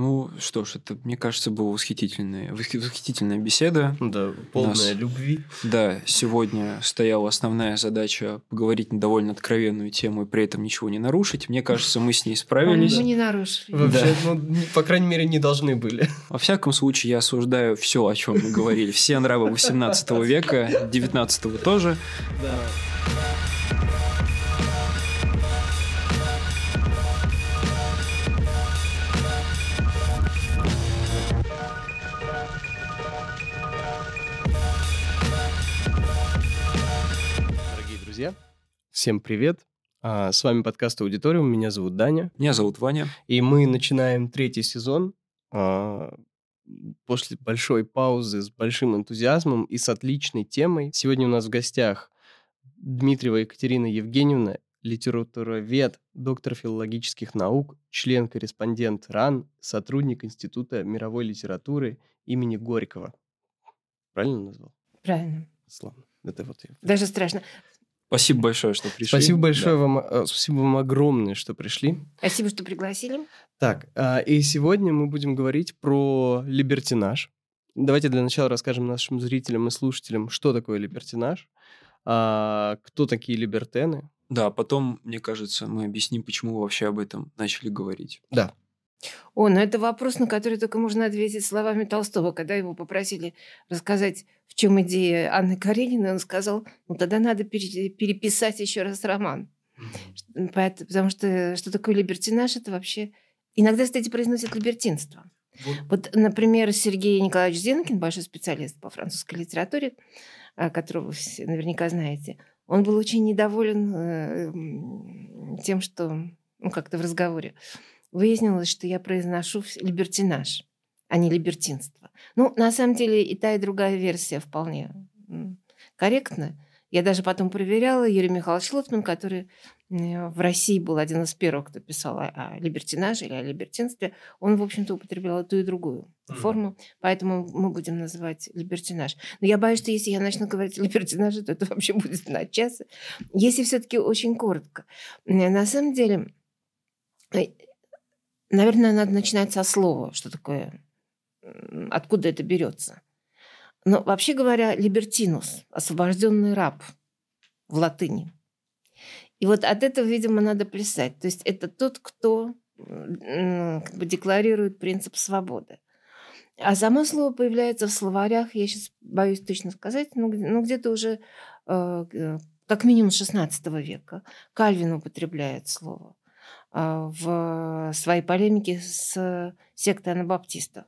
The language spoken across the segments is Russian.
Ну что ж, это, мне кажется, была восхитительная, восхитительная беседа. Да, полная нас, любви. Да, сегодня стояла основная задача поговорить на довольно откровенную тему и при этом ничего не нарушить. Мне кажется, мы с ней справились. Мы не нарушили. Вообще, да. ну, по крайней мере, не должны были. Во всяком случае, я осуждаю все, о чем мы говорили. Все нравы 18 века, 19 тоже. Да. Всем привет! А, с вами подкаст «Аудиториум». Меня зовут Даня. Меня зовут Ваня. И мы начинаем третий сезон а, после большой паузы с большим энтузиазмом и с отличной темой. Сегодня у нас в гостях Дмитриева Екатерина Евгеньевна, литературовед, доктор филологических наук, член-корреспондент РАН, сотрудник Института мировой литературы имени Горького. Правильно назвал? Правильно. Славно. Это вот я. Даже страшно. Спасибо большое, что пришли. Спасибо большое да. вам, э, спасибо вам огромное, что пришли. Спасибо, что пригласили. Так, а, и сегодня мы будем говорить про либертинаж. Давайте для начала расскажем нашим зрителям и слушателям, что такое либертинаж, а, кто такие либертены. Да, потом, мне кажется, мы объясним, почему вообще об этом начали говорить. Да. О, ну это вопрос, на который только можно ответить словами Толстого. Когда его попросили рассказать, в чем идея Анны Карениной, он сказал, ну тогда надо переписать еще раз роман. Mm-hmm. Потому что что такое либертинаж, это вообще... Иногда, кстати, произносят либертинство. Вот. вот, например, Сергей Николаевич Зенкин, большой специалист по французской литературе, а, которого вы все наверняка знаете, он был очень недоволен э, тем, что, ну, как-то в разговоре, выяснилось, что я произношу либертинаж, а не либертинство. Ну, на самом деле и та, и другая версия вполне корректна. Я даже потом проверяла Юрий Михайлович Лотман, который в России был один из первых, кто писал о, либертинаже или о либертинстве. Он, в общем-то, употреблял ту и другую mm-hmm. форму, поэтому мы будем называть либертинаж. Но я боюсь, что если я начну говорить о либертинаже, то это вообще будет на час. Если все-таки очень коротко. На самом деле, э, Наверное, надо начинать со слова, что такое, откуда это берется. Но вообще говоря, либертинус, освобожденный раб в латыни. И вот от этого, видимо, надо плясать. То есть это тот, кто как бы декларирует принцип свободы. А само слово появляется в словарях, я сейчас боюсь точно сказать, ну, ну где-то уже э, как минимум 16 века. Кальвин употребляет слово. А, в своей полемике с сектой анабаптистов.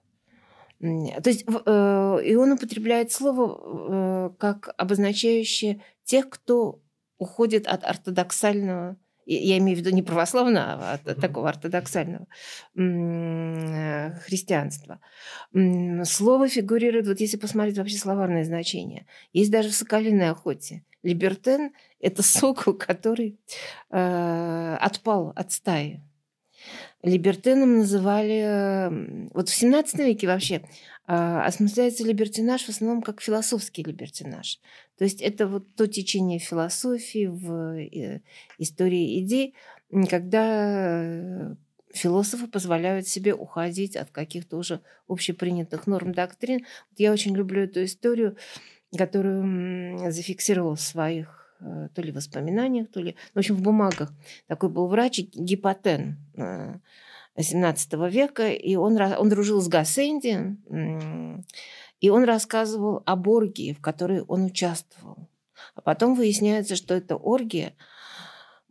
То есть э, и он употребляет слово э, как обозначающее тех, кто уходит от ортодоксального, я имею в виду не православного, а от такого ортодоксального христианства. Слово фигурирует, вот если посмотреть вообще словарное значение, есть даже в «Соколиной охоте». Либертен – это сокол, который э, отпал от стаи. Либертеном называли... Вот в 17 веке вообще э, осмысляется либертинаж в основном как философский либертинаж. То есть это вот то течение философии в э, истории идей, когда философы позволяют себе уходить от каких-то уже общепринятых норм доктрин. Я очень люблю эту историю которую зафиксировал в своих э, то ли воспоминаниях, то ли, в общем, в бумагах. Такой был врач Гипотен XVII века, и он, он дружил с Гассенди, и он рассказывал об оргии, в которой он участвовал. А потом выясняется, что эта оргия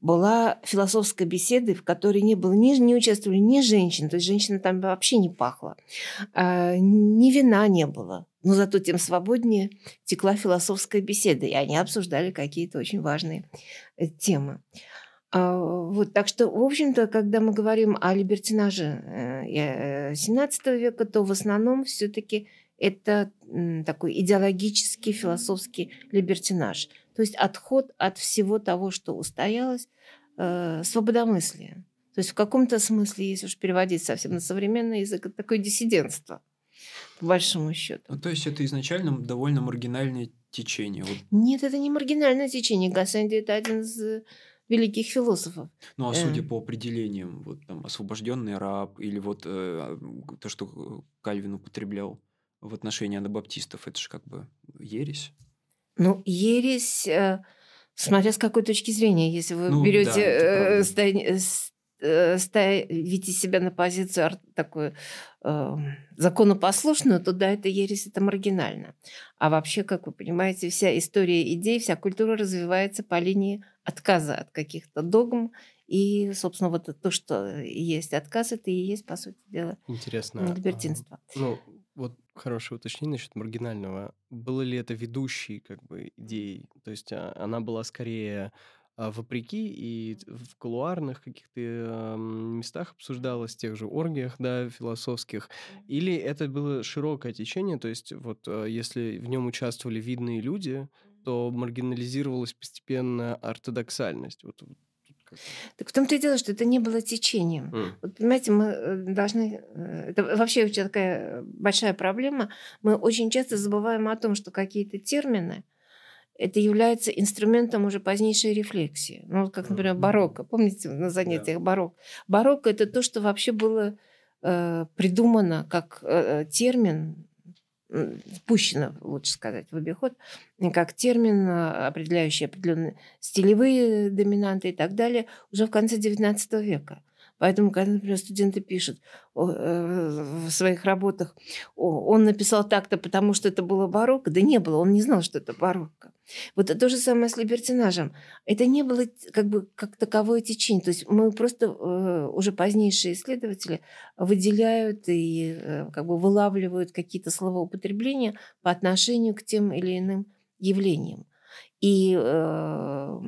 была философской беседой, в которой не было ни, не участвовали ни женщин, то есть женщина там вообще не пахла, а, ни вина не было но зато тем свободнее текла философская беседа, и они обсуждали какие-то очень важные э, темы. А, вот, так что, в общем-то, когда мы говорим о либертинаже XVII э, века, то в основном все-таки это такой идеологический, философский либертинаж. То есть отход от всего того, что устоялось, э, свободомыслие. То есть в каком-то смысле, если уж переводить совсем на современный язык, это такое диссидентство по большому счету. Ну, то есть это изначально довольно маргинальное течение. Вот. Нет, это не маргинальное течение. Гассенди – это один из великих философов. Ну, а судя Э. по определениям, вот там освобожденный раб или вот э, то, что Кальвин употреблял в отношении анабаптистов, это же как бы ересь. Ну, ересь, э, смотря с какой точки зрения, если вы Ну, берете, да, э, правда. ста- э, ставите себя на позицию такую э, законопослушную, то да, это ересь, это маргинально. А вообще, как вы понимаете, вся история идей, вся культура развивается по линии отказа от каких-то догм. И, собственно, вот то, что есть отказ, это и есть, по сути дела, Интересно. а, либертинство. Ну, вот хорошее уточнение насчет маргинального. Было ли это ведущей как бы идеей? То есть а, она была скорее а, вопреки и в кулуарных каких-то местах обсуждалась, в тех же оргиях, да, философских, или это было широкое течение, то есть вот а, если в нем участвовали видные люди, то маргинализировалась постепенно ортодоксальность. Вот, Так в том-то и дело, что это не было течением. М. Вот, понимаете, мы э, должны... э, Это вообще очень такая большая проблема. Мы очень часто забываем о том, что какие-то термины это является инструментом уже позднейшей рефлексии. Ну, как, например, барокко. Помните на занятиях барокко? Барокко – это то, что вообще было э, придумано как э, термин, м, впущено, лучше сказать, в обиход, как термин, э, определяющий определенные стилевые доминанты и так далее, уже в конце XIX века. Поэтому, когда, например, студенты пишут э, в своих работах, «О, он написал так-то, потому что это было барокко, да не было, он не знал, что это барокко. Вот то же самое с либертинажем. Это не было как бы как таковое течение. То есть мы просто э, уже позднейшие исследователи выделяют и э, как бы вылавливают какие-то словоупотребления по отношению к тем или иным явлениям. И э,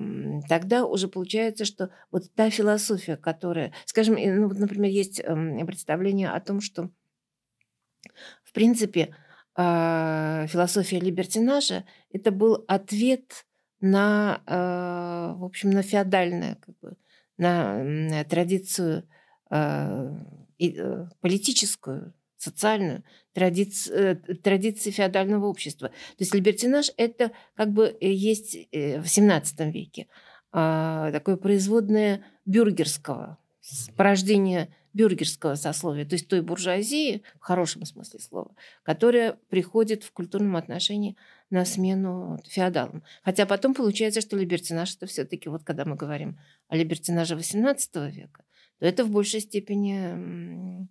тогда уже получается, что вот та философия, которая, скажем, ну, вот, например, есть эм, представление о том, что, в принципе, э, философия либертинажа это был ответ на, э, в общем, на феодальное, как бы, на м, традицию э, э, политическую, социальную, традиц- э, традиции феодального общества. То есть либертинаж – это как бы э, есть э, в XVII веке а, такое производное бюргерского, порождение бюргерского сословия, то есть той буржуазии, в хорошем смысле слова, которая приходит в культурном отношении на смену феодалам. Хотя потом получается, что либертинаж – это все-таки, вот когда мы говорим о либертинаже XVIII века, то это в большей степени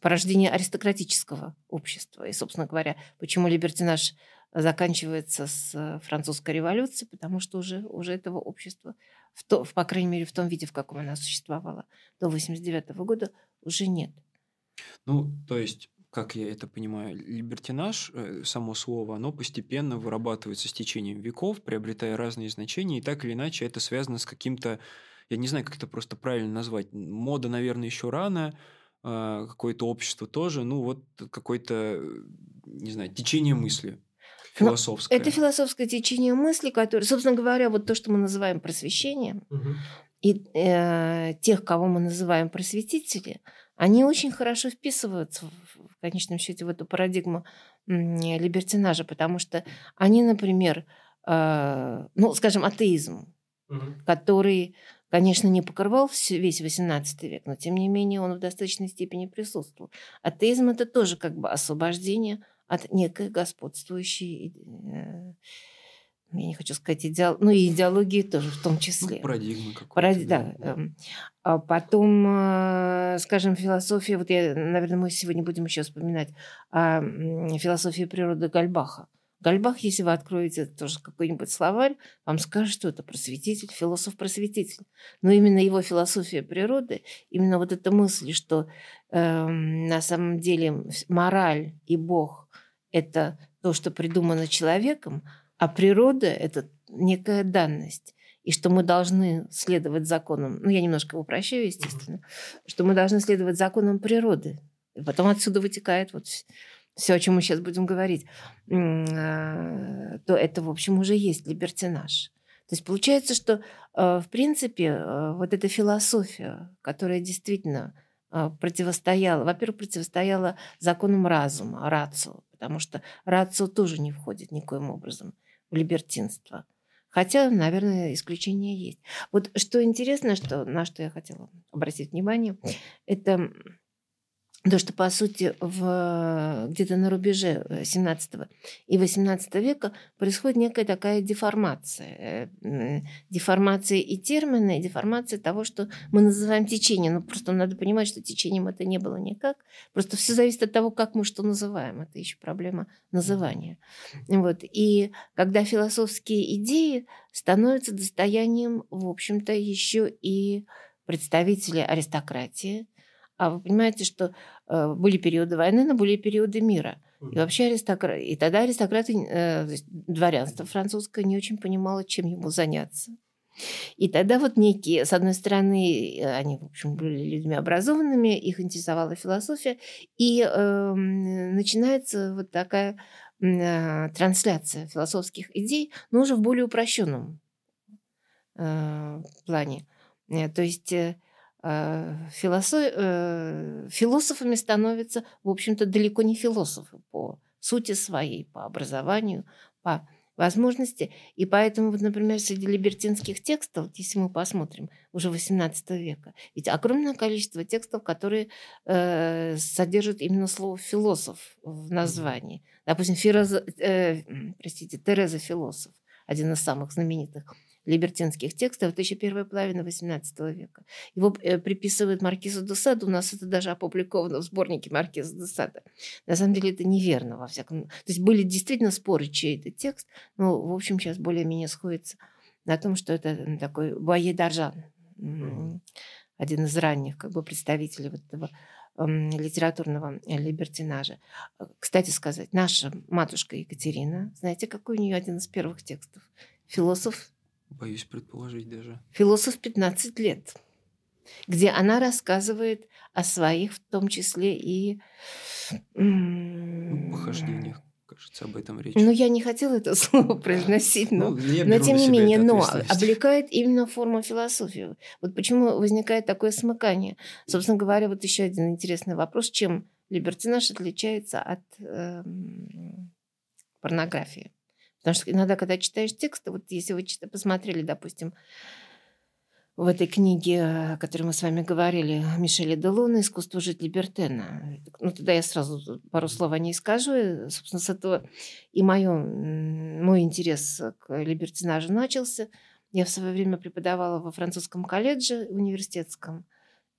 порождение аристократического общества. И, собственно говоря, почему либертинаж заканчивается с э, французской революцией, потому что уже, уже этого общества, в то, в, по крайней мере, в том виде, в каком оно существовало до 89 года, уже нет. Ну, то есть, как я это понимаю, либертинаж, э, само слово, оно постепенно вырабатывается с течением веков, приобретая разные значения, и так или иначе это связано с каким-то, я не знаю, как это просто правильно назвать, мода, наверное, еще рано, какое-то общество тоже, ну вот какое-то, не знаю, течение мысли философское. Это философское течение мысли, которое, собственно говоря, вот то, что мы называем просвещением, и э, тех, кого мы называем просветители, они очень хорошо вписываются в, в конечном счете в эту парадигму либертинажа, потому что они, например, э, ну, скажем, атеизм, который, конечно, не покрывал весь XVIII век, но тем не менее он в достаточной степени присутствовал. Атеизм это тоже как бы освобождение от некой господствующей, э, я не хочу сказать идеал, ну и идеологии тоже в том Ну, числе. парадигма какой-то. Паради- да. эм. А потом, э, скажем, философия, вот я, наверное, мы сегодня будем еще вспоминать о м, философии природы Гальбаха. Гальбах, если вы откроете тоже какой-нибудь словарь, вам скажет, что это просветитель, философ-просветитель. Но именно его философия природы, именно вот эта мысль, что эм, на самом деле мораль и Бог – это то, что придумано человеком, а природа – это некая данность. И что мы должны следовать законам, ну, я немножко упрощаю, естественно, что мы должны следовать законам природы. И потом отсюда вытекает вот все, о чем мы сейчас будем говорить, а, то это, в общем, уже есть либертинаж. То есть получается, что, э, в принципе, э, вот эта философия, которая действительно э, противостояла, во-первых, противостояла законам разума, рацио, потому что рацио тоже не входит никоим образом в либертинство. Хотя, наверное, исключения есть. Вот что интересно, что, на что я хотела обратить внимание, это то, что, по сути, в, где-то на рубеже 17 э, и 18 века происходит некая такая деформация. Э, деформация и термина, и деформация того, что мы называем течением. Ну, просто надо понимать, что течением это не было никак. Просто все зависит от того, как мы что называем. Это еще проблема называния. Вот. И когда философские идеи становятся достоянием, в общем-то, еще и представителей аристократии, а вы понимаете, что э, были периоды войны, но были периоды мира. И вообще аристократ... И тогда аристократы, э, дворянство французское не очень понимало, чем ему заняться. И тогда вот некие, с одной стороны, они, в общем, были людьми образованными, их интересовала философия, и э, начинается вот такая э, трансляция философских идей, но уже в более упрощенном э, плане. Э, то есть э, Э, философ... Э, философами становятся, в общем-то, далеко не философы по сути своей, по образованию, по возможности. И поэтому, вот, например, среди либертинских текстов, если мы посмотрим, уже 18 века, ведь огромное количество текстов, которые э, содержат именно слово «философ» в названии. Допустим, Фироза, э, простите, Тереза Философ, один из самых знаменитых либертинских текстов, это еще первая половина XVIII века. Его э, приписывают Маркизу де Саду, у нас это даже опубликовано в сборнике Маркиза де Сада. На самом деле это неверно во всяком... То есть были действительно споры, чей это текст, но, в общем, сейчас более-менее сходится на том, что это такой Буае Даржан, один из ранних как бы, представителей вот этого литературного э, либертинажа. Кстати сказать, наша матушка Екатерина, знаете, какой у нее один из первых текстов? Философ Боюсь предположить даже. Философ 15 лет, где она рассказывает о своих, в том числе и... Ну, похождениях, кажется, об этом речь. Ну, я не хотела это слово произносить, но, ну, но тем не менее, но облекает именно форму философии. Вот почему возникает такое смыкание. Собственно говоря, вот еще один интересный вопрос, чем либертинаж отличается от э, порнографии. Потому что иногда, когда читаешь тексты, вот если вы посмотрели, допустим, в этой книге, о которой мы с вами говорили, Мишеля Делона «Искусство жить Либертена». Ну, тогда я сразу пару слов о ней скажу. И, собственно, с этого и моё, мой интерес к либертинажу начался. Я в свое время преподавала во французском колледже университетском.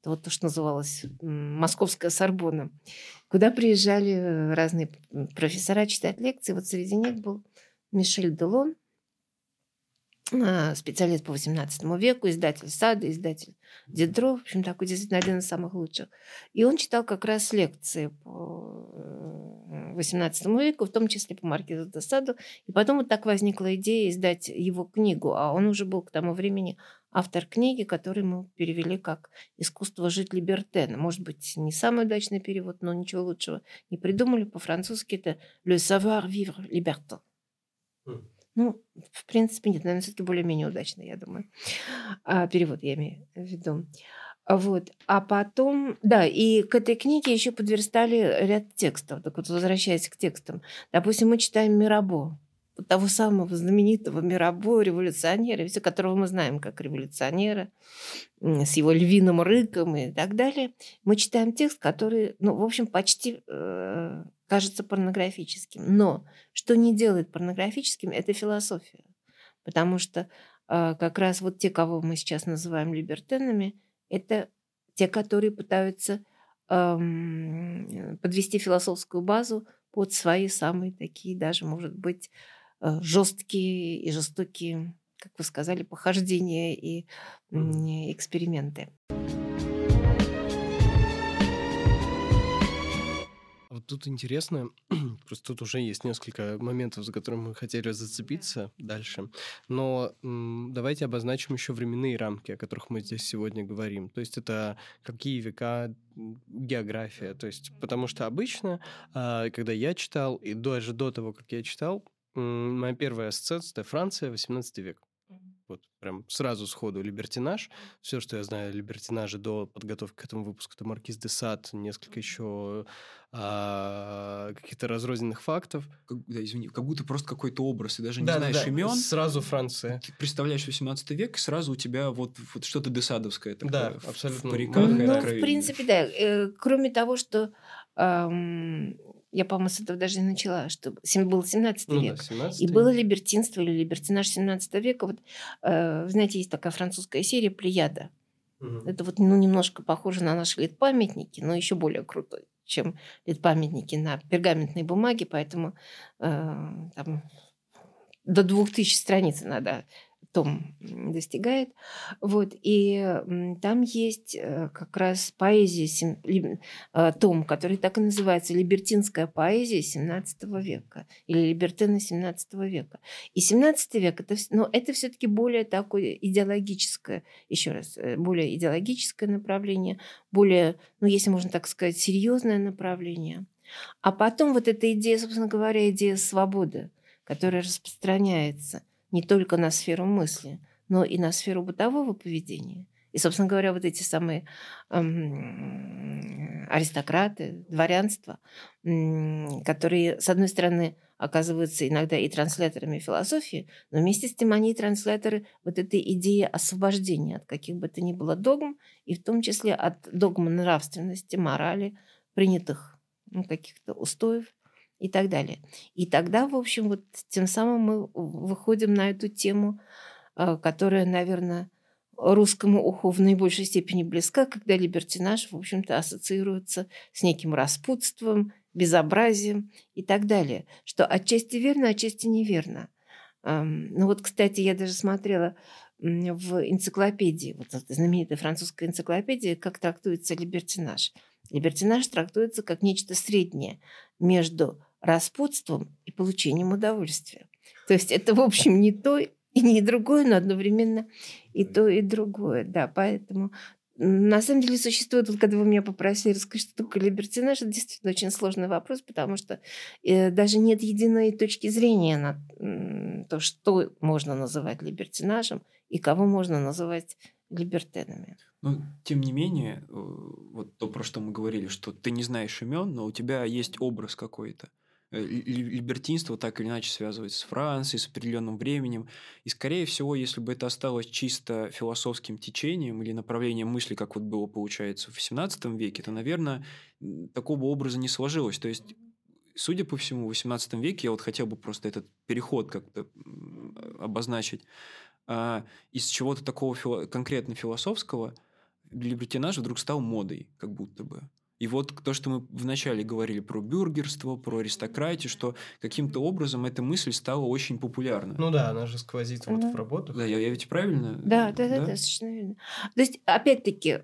Это вот то, что называлось Московская Сорбона, куда приезжали разные профессора читать лекции. Вот среди них был Мишель Делон, а, специалист по 18 веку, издатель Сада, издатель Дидро, в общем, такой действительно один из самых лучших. И он читал как раз лекции по 18 э, веку, в том числе по Маркизу де Саду. И потом вот так возникла идея издать его книгу, а он уже был к тому времени автор книги, которую мы перевели как «Искусство жить либертена». Может быть, не самый удачный перевод, но ничего лучшего не придумали. По-французски это «Le savoir vivre libertin». Ну, в принципе, нет, наверное, все-таки более-менее удачно, я думаю. А, перевод я имею в виду. Вот. А потом, да, и к этой книге еще подверстали ряд текстов. Так вот, возвращаясь к текстам. Допустим, мы читаем Мирабо того самого знаменитого Мирабо, революционера, все которого мы знаем как революционера, с его львиным рыком и так далее, мы читаем текст, который, ну, в общем, почти э, кажется порнографическим. Но что не делает порнографическим, это философия. Потому что э, как раз вот те, кого мы сейчас называем либертенами, это те, которые пытаются э, подвести философскую базу под свои самые такие даже, может быть, Э, жесткие и жестокие, как вы сказали, похождения и эксперименты. Тут интересно, просто тут уже есть несколько моментов, за которыми мы хотели зацепиться дальше. Но м, давайте обозначим еще временные рамки, о которых мы здесь сегодня говорим. То есть это какие века, география. То есть, потому что обычно, а, когда я читал, и даже до того, как я читал, моя первая ассоциация – это Франция, 18 век. Вот прям сразу сходу либертинаж. Все, что я знаю о либертинаже до подготовки к этому выпуску, это Маркиз де Сад, несколько еще а, каких-то разрозненных фактов. Как, да, извини, как будто просто какой-то образ, ты даже не знаешь да, имен. Сразу Франция. Ты представляешь 18 век, и сразу у тебя вот, вот что-то десадовское такое. Да, абсолютно. В париках ну, в принципе, да. Э, кроме того, что эм, я, по-моему, с этого даже не начала, что был 17 ну, век. Да, 17 и было либертинство или либертинаж 17 века. Вот, э, знаете, есть такая французская серия «Плеяда». Угу. Это вот ну, немножко похоже на наши лид-памятники, но еще более крутой, чем лид-памятники на пергаментной бумаге, поэтому э, там до двух тысяч страниц надо том достигает. Вот, и там есть э, как раз поэзия, э, том, который так и называется «Либертинская поэзия 17 века» или «Либертена 17 века». И 17 век это, но это все-таки более такое идеологическое, еще раз, э, более идеологическое направление, более, ну, если можно так сказать, серьезное направление. А потом вот эта идея, собственно говоря, идея свободы, которая распространяется не только на сферу мысли, но и на сферу бытового поведения. И, собственно говоря, вот эти самые эм, аристократы, дворянство, эм, которые, с одной стороны, оказываются иногда и трансляторами философии, но вместе с тем они и трансляторы вот этой идеи освобождения от каких бы то ни было догм, и в том числе от догм нравственности, морали, принятых ну, каких-то устоев и так далее. И тогда, в общем, вот тем самым мы выходим на эту тему, а, которая, наверное, русскому уху в наибольшей степени близка, когда либертинаж, в общем-то, ассоциируется с неким распутством, безобразием и так далее. Что отчасти верно, отчасти неверно. Ну вот, кстати, я даже смотрела в энциклопедии, вот знаменитой французской энциклопедии, как трактуется либертинаж. Либертинаж трактуется как нечто среднее между распутством и получением удовольствия. То есть это, в общем, не то и не другое, но одновременно и то, и другое. Да, поэтому на самом деле существует, вот когда вы меня попросили рассказать, что такое либертинаж, это действительно очень сложный вопрос, потому что э, даже нет единой точки зрения на то, что можно называть либертинажем и кого можно называть либертенами. Но, тем не менее, э, вот то, про что мы говорили, что ты не знаешь имен, но у тебя есть образ какой-то. Э, либертинство так или иначе связывается с Францией, с определенным временем. И, скорее всего, если бы это осталось чисто философским течением или направлением мысли, как вот было, получается, в XVIII веке, то, наверное, такого образа не сложилось. То есть судя по всему, в XVIII веке, я вот хотел бы просто этот переход как-то обозначить, а, из чего-то такого фило- конкретно философского либертинаж вдруг стал модой, как будто бы. И вот то, что мы вначале говорили про бюргерство, про аристократию, что каким-то образом эта мысль стала очень популярна. Ну да, она же сквозит вот в работах. Да, я, я ведь правильно? Да, да, да, да, да, совершенно верно. То есть, опять-таки,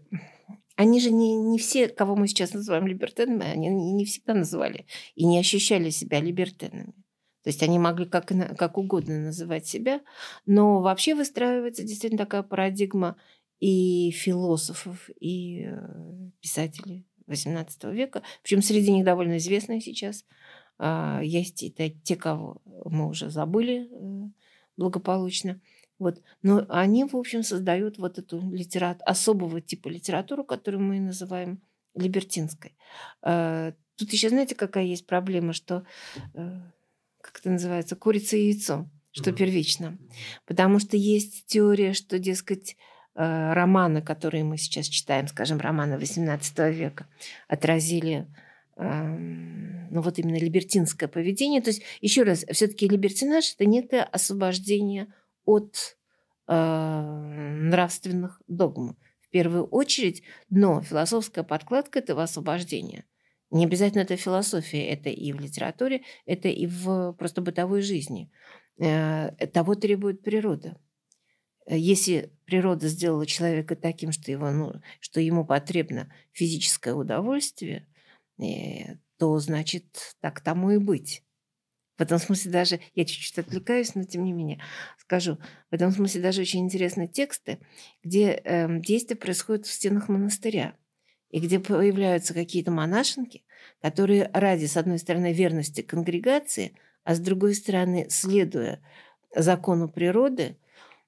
они же не, не все, кого мы сейчас называем либертенами, они не, не всегда называли и не ощущали себя либертенами. То есть они могли как, как угодно называть себя, но вообще выстраивается действительно такая парадигма и философов, и э, писателей XVIII века, причем среди них довольно известные сейчас. А, есть и те, кого мы уже забыли э, благополучно. Вот. Но они, в общем, создают вот эту литерат... особого типа литературу, которую мы называем либертинской. А, тут еще знаете, какая есть проблема, что, э, как это называется, курица и яйцо, что mm-hmm. первично. Потому что есть теория, что, дескать, Э, романы, которые мы сейчас читаем, скажем, романы XVIII века, отразили эм, ну вот именно либертинское поведение. То есть, еще раз, все-таки либертинаж – это некое освобождение от э, нравственных догм. В первую очередь, но философская подкладка этого освобождения. Не обязательно это философия, это и в литературе, это и в просто бытовой жизни. Э, того требует природа. Э, если природа сделала человека таким, что, его, ну, что ему потребно физическое удовольствие, э, то значит так тому и быть. В этом смысле даже, я чуть-чуть отвлекаюсь, но тем не менее скажу, в этом смысле даже очень интересны тексты, где э, действие происходит в стенах монастыря, и где появляются какие-то монашенки, которые ради, с одной стороны, верности конгрегации, а с другой стороны, следуя закону природы,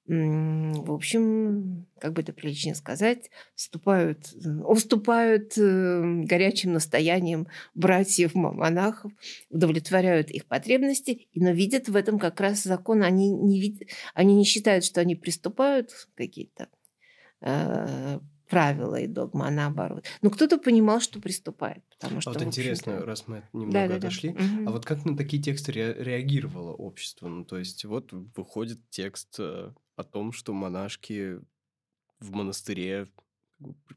в общем, как бы это приличнее сказать, вступают, уступают э, горячим настоянием братьев монахов, удовлетворяют их потребности, но видят в этом как раз закон. Они не, вид... они не считают, что они приступают какие-то э, правила и догмы, а наоборот. Но кто-то понимал, что приступает. Потому что, а вот интересно, раз мы немного да, отошли, да. А вот как на такие тексты ре- реагировало общество? Ну, то есть вот выходит текст э, о том, что монашки в монастыре,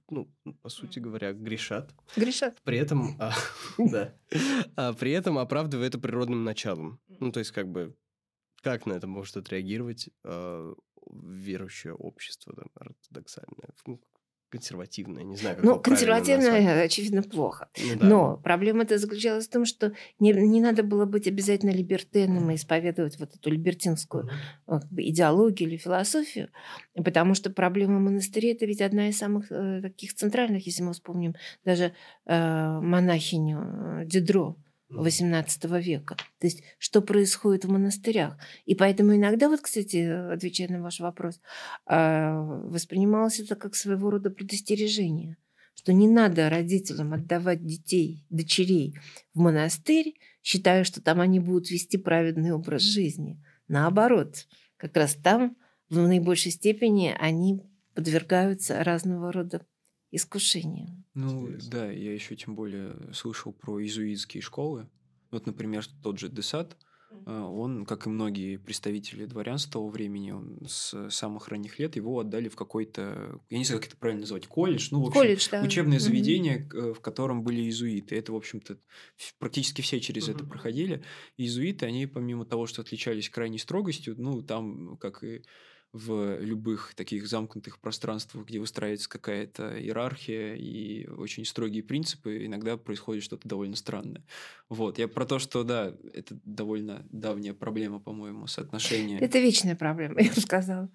ну, по сути говоря, грешат. Грешат. При этом, а, да, а при этом оправдывая это природным началом. Ну, то есть как бы как на это может отреагировать э, верующее общество там, ортодоксальное? Ну, консервативная, не знаю, как Ну, консервативная, очевидно, плохо. Ну, да. Но проблема-то заключалась в том, что не, не надо было быть обязательно либертеном и исповедовать вот эту либертинскую как бы, идеологию или философию, потому что проблема монастырей – это ведь одна из самых э, таких центральных, если мы вспомним даже э, монахиню э, Дидро, XVIII века. То есть, что происходит в монастырях. И поэтому иногда, вот, кстати, отвечая на ваш вопрос, а, воспринималось это как своего рода предостережение, что не надо родителям отдавать детей, дочерей в монастырь, считая, что там они будут вести праведный образ жизни. Наоборот, как раз там в наибольшей степени они подвергаются разного рода искушением. Ну да, я еще тем более слышал про иезуитские школы. Вот, например, тот же Десад, а, он, как и многие представители дворянства того времени, он с самых ранних лет его отдали в какой-то, я не знаю, как это правильно называть, колледж, ну, в общем, колледж, да. учебное заведение, mm-hmm. в котором были иезуиты. Это, в общем-то, практически все через mm-hmm. это проходили. Иезуиты, они, помимо того, что отличались крайней строгостью, ну, там, как и в любых таких замкнутых пространствах, где выстраивается какая-то иерархия и очень строгие принципы, иногда происходит что-то довольно странное. Вот, я про то, что, да, это довольно давняя проблема, по-моему, соотношение. Это вечная проблема, я бы сказала.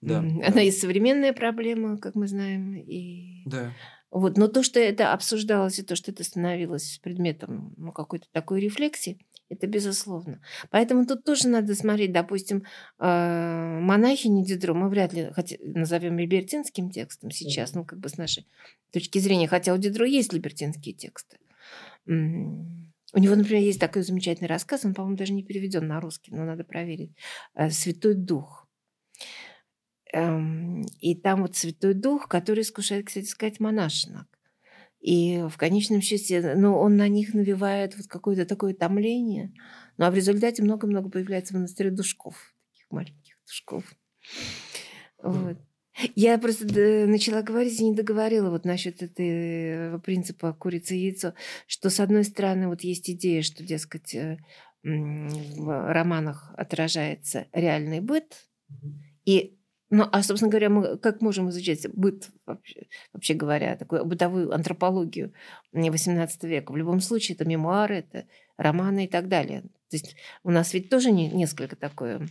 Да. Она да. и современная проблема, как мы знаем, и... Да. Вот, но то, что это обсуждалось, и то, что это становилось предметом ну, какой-то такой рефлексии, это безусловно. Поэтому тут тоже надо смотреть, допустим, э, монахини Дидро мы вряд ли назовем либертинским текстом сейчас, ну, как бы с нашей точки зрения, хотя у Дидро есть либертинские тексты. У него, например, есть такой замечательный рассказ, он, по-моему, даже не переведен на русский, но надо проверить. Э, «Святой Дух». Эм, и там вот Святой Дух, который искушает, кстати сказать, монашинок. И в конечном счете, ну, он на них навевает вот какое-то такое томление. Ну, а в результате много-много появляется в монастыре душков, таких маленьких душков. Вот. Я просто начала говорить и не договорила вот насчет этого принципа курица и яйцо, что с одной стороны вот есть идея, что, дескать, э, в романах отражается реальный быт, и ну, а, собственно говоря, мы как можем изучать быт, вообще, вообще говоря, такую бытовую антропологию XVIII века? В любом случае, это мемуары, это романы и так далее. То есть у нас ведь тоже не, несколько такое,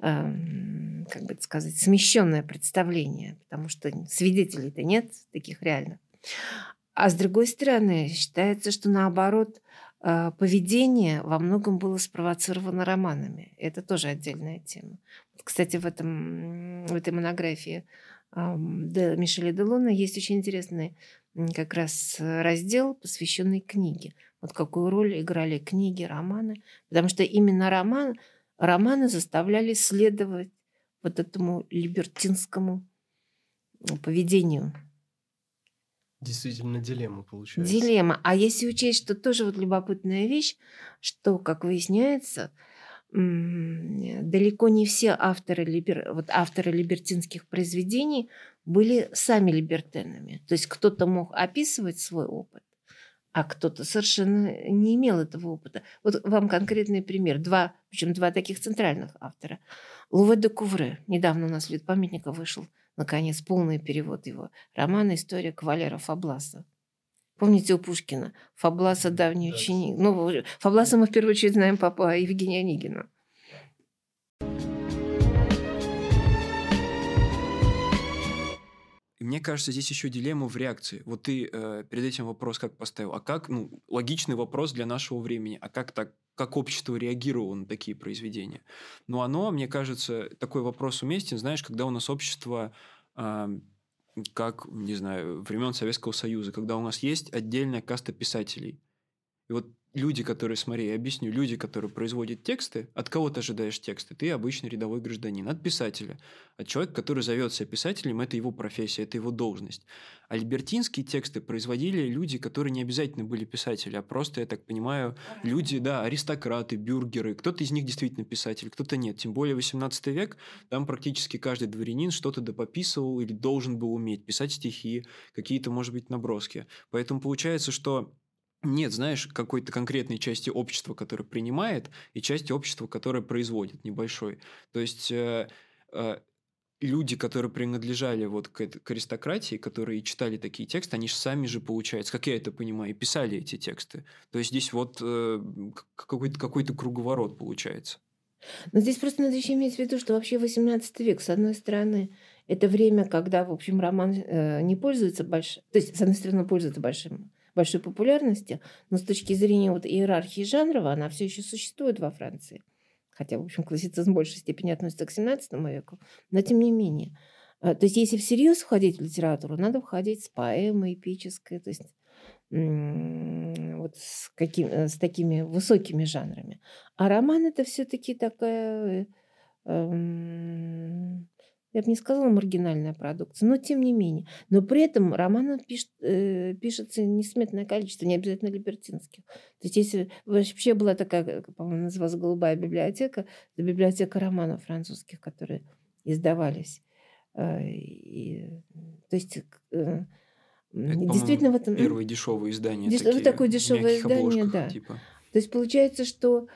э, как бы сказать, смещенное представление, потому что свидетелей-то нет таких реально. А с другой стороны, считается, что наоборот, э, поведение во многом было спровоцировано романами. Это тоже отдельная тема. Кстати, в, этом, в этой монографии де Мишеля Делона есть очень интересный как раз раздел, посвященный книге. Вот какую роль играли книги, романы. Потому что именно роман, романы заставляли следовать вот этому либертинскому поведению. Действительно, дилемма получается. Дилемма. А если учесть, что тоже вот любопытная вещь, что, как выясняется, далеко не все авторы, либер, вот авторы либертинских произведений были сами либертенами. То есть кто-то мог описывать свой опыт, а кто-то совершенно не имел этого опыта. Вот вам конкретный пример. Два, причем два таких центральных автора. Луве де Кувре. Недавно у нас в памятника вышел, наконец, полный перевод его романа «История кавалера Фабласа». Помните у Пушкина? Фабласа давний ученик. Ну, Фабласа мы в первую очередь знаем папа Евгения Онегина. Мне кажется, здесь еще дилемма в реакции. Вот ты э, перед этим вопрос как поставил? А как, ну, логичный вопрос для нашего времени. А как так, как общество реагировало на такие произведения? Но оно, мне кажется, такой вопрос уместен, знаешь, когда у нас общество... Э, как, не знаю, времен Советского Союза, когда у нас есть отдельная каста писателей. И вот люди, которые, смотри, я объясню, люди, которые производят тексты, от кого ты ожидаешь тексты? Ты обычный рядовой гражданин, от писателя. От человека, который зовет себя писателем, это его профессия, это его должность. А либертинские тексты производили люди, которые не обязательно были писатели, а просто, я так понимаю, люди, да, аристократы, бюргеры. Кто-то из них действительно писатель, кто-то нет. Тем более 18 век, там практически каждый дворянин что-то допописывал или должен был уметь писать стихи, какие-то, может быть, наброски. Поэтому получается, что нет, знаешь, какой-то конкретной части общества, которая принимает, и части общества, которая производит, небольшой. То есть э, э, люди, которые принадлежали вот к, к аристократии, которые читали такие тексты, они же сами же, получается, как я это понимаю, писали эти тексты. То есть здесь вот э, какой-то какой круговорот получается. Но здесь просто надо еще иметь в виду, что вообще 18 век, с одной стороны, это время, когда, в общем, роман э, не пользуется большим... То есть, с одной стороны, пользуется большим большой популярности, но с точки зрения вот иерархии жанрова она все еще существует во Франции. Хотя, в общем, классицизм в большей степени относится к 17 веку, но тем не менее. А, то есть, если всерьез входить в литературу, надо входить с поэмой эпической, то есть вот с, каким, э, с такими высокими жанрами. А роман это все-таки такая э, я бы не сказала маргинальная продукция, но тем не менее. Но при этом романов пишет, э, пишется несметное количество, не обязательно либертинских. То есть если вообще была такая, по-моему, называлась «Голубая библиотека», это библиотека романов французских, которые издавались. Э, и, то есть... Э, это, действительно в этом... Первое дешевое издание. Деш... Такие, такое дешевое издание, да. Типа. То есть получается, что